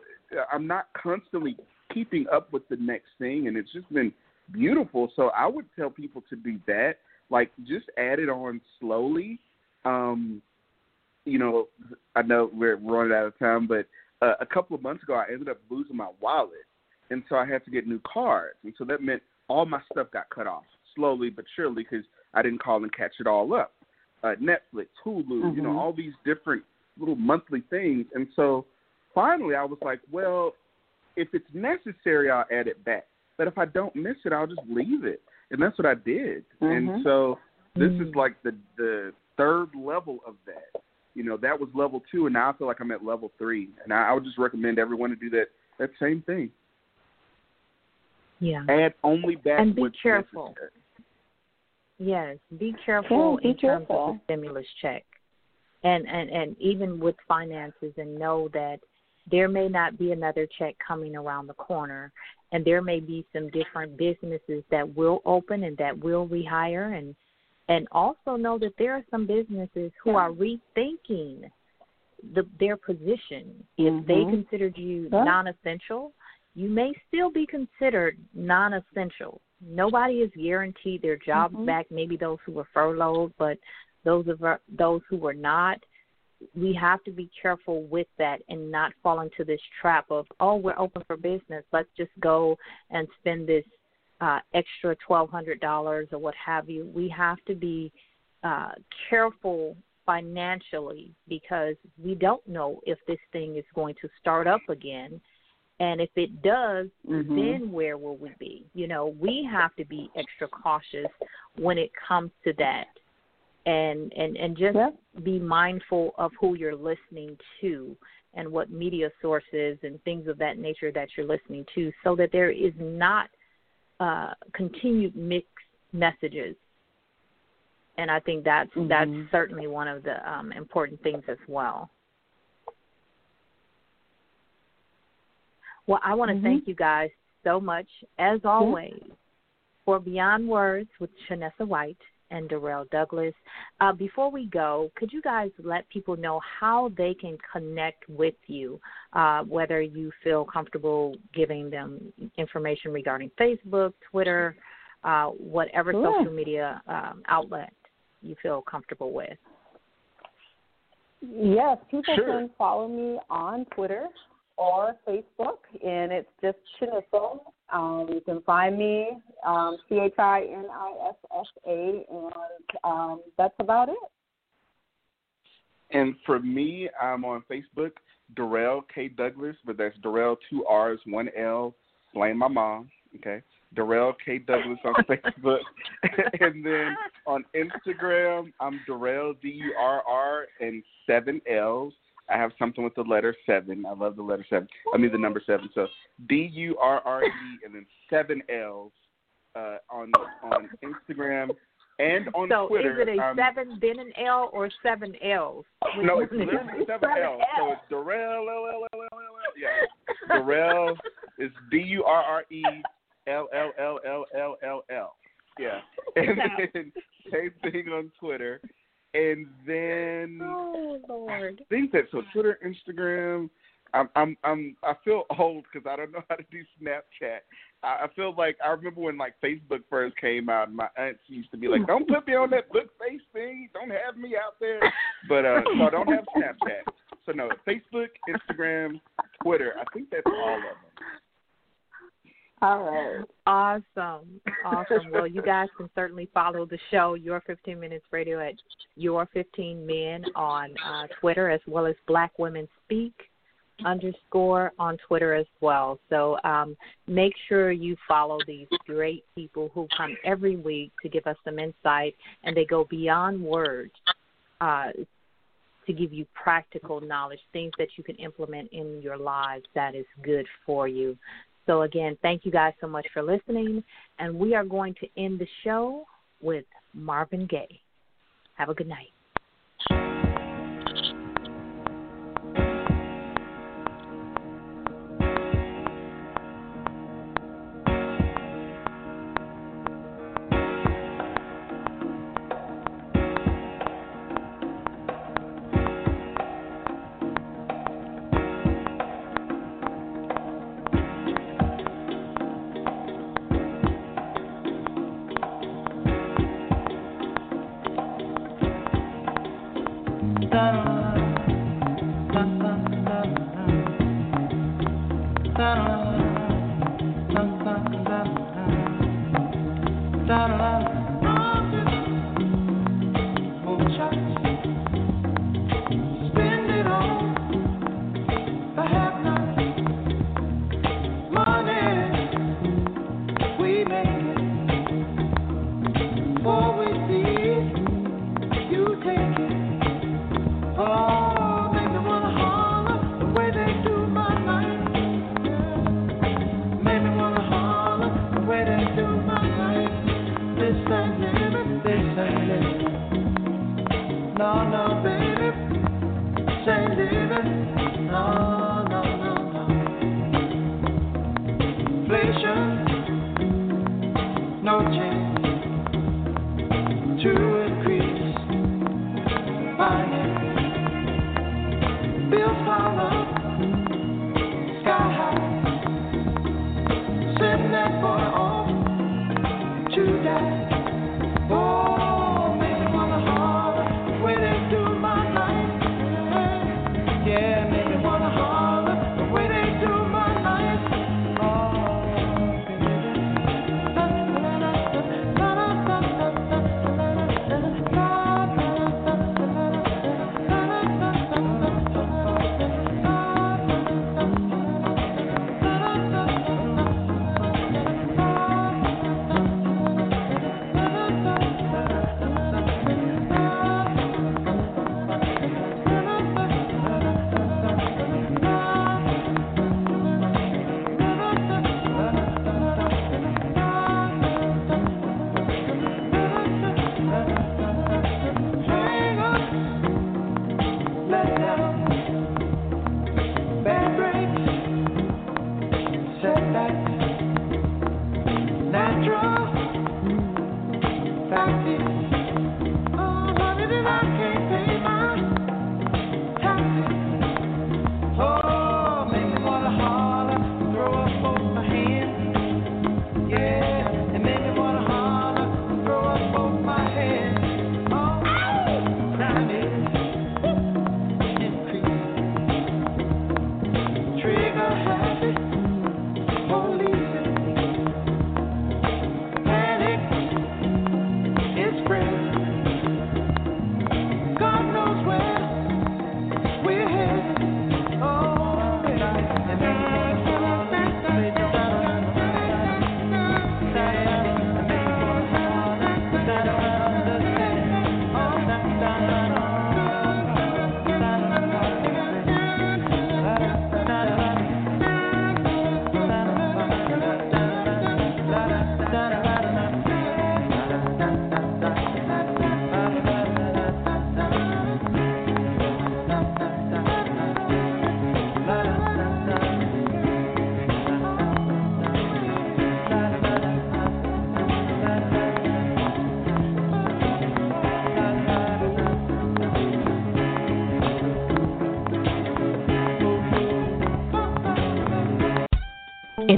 I'm not constantly keeping up with the next thing, and it's just been beautiful. So I would tell people to do that. Like, just add it on slowly. Um, you know, I know we're running out of time, but uh, a couple of months ago, I ended up losing my wallet, and so I had to get new cards, and so that meant all my stuff got cut off slowly but surely because I didn't call and catch it all up. Uh, Netflix, Hulu, you know, Mhm. all these different little monthly things, and so finally I was like, well, if it's necessary, I'll add it back. But if I don't miss it, I'll just leave it, and that's what I did. And Mhm. so this is Mm. like the the third level of that. You know, that was level two, and now I feel like I'm at level three. And I, I would just recommend everyone to do that that same thing. Yeah. Add only back And be what's careful. necessary. Yes, be careful Yeah, be in terms of careful. the stimulus check, and and and even with finances, and know that there may not be another check coming around the corner, and there may be some different businesses that will open and that will rehire, and and also know that there are some businesses who are rethinking the their position. If they Mhm. considered you Yeah. non-essential, you may still be considered non-essential. Nobody is guaranteed their jobs Mhm. back. Maybe those who were furloughed, but those of our, those who were not, we have to be careful with that and not fall into this trap of oh we're open for business. Let's just go and spend this uh, extra twelve hundred dollars or what have you. We have to be uh, careful financially because we don't know if this thing is going to start up again. And if it does mm-hmm. then where will we be? You know we have to be extra cautious when it comes to that and and and just yeah. be mindful of who you're listening to and what media sources and things of that nature that you're listening to so that there is not uh, continued mixed messages and i think that's mm-hmm. that's certainly one of the um, important things as well well i want to mm-hmm. thank you guys so much as always yeah. for beyond words with Chinissa white and Durrel Douglas. Uh, before we go, could you guys let people know how they can connect with you, uh, whether you feel comfortable giving them information regarding Facebook, Twitter, uh, whatever sure. social media um, outlet you feel comfortable with? Yes, people sure. can follow me on Twitter or Facebook, and it's just Chinissa. Um, you can find me um, C H I N I S S A, and um, that's about it. And for me, I'm on Facebook, Durrel K Douglas, but that's Durrel two R's, one L. Blame my mom. Okay, Durrel K Douglas on [LAUGHS] Facebook, [LAUGHS] and then on Instagram, I'm Durrel D U R R and seven L's. I have something with the letter seven. I love the letter seven. I mean the number seven. So D U R R E and then seven L's uh, on on Instagram and on so Twitter. So is it a um, seven then an L or seven L's? No, it's literally seven L's. So it's Durrel. L, L, L, L, L, yeah, Durrel is D U R R E L L L L L L L. Yeah, [LAUGHS] and then same thing on Twitter. And then [LAUGHS] oh Lord, I think that so Twitter, Instagram. I'm I'm I'm I feel old because I don't know how to do Snapchat. I, I feel like I remember when like Facebook first came out. My aunts used to be like, "Don't put me on that book face thing. Don't have me out there." But uh, so I don't have Snapchat. So no, Facebook, Instagram, Twitter. I think that's all of them. All right. Awesome. Awesome. well, you guys can certainly follow the show, Your 15 Minutes Radio, at Your 15 Men on uh, Twitter, as well as Black Women Speak underscore on Twitter as well. So um, make sure you follow these great people who come every week to give us some insight, and they go beyond words uh, to give you practical knowledge, things that you can implement in your lives that is good for you. So, again, thank you guys so much for listening. And we are going to end the show with Marvin Gaye. Have a good night. To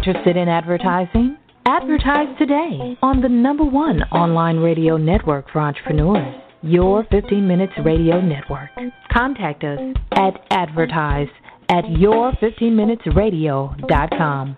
Interested in advertising? Advertise today on the number one online radio network for entrepreneurs, your 15 Minutes Radio Network. Contact us at advertise at your15minutesradio.com.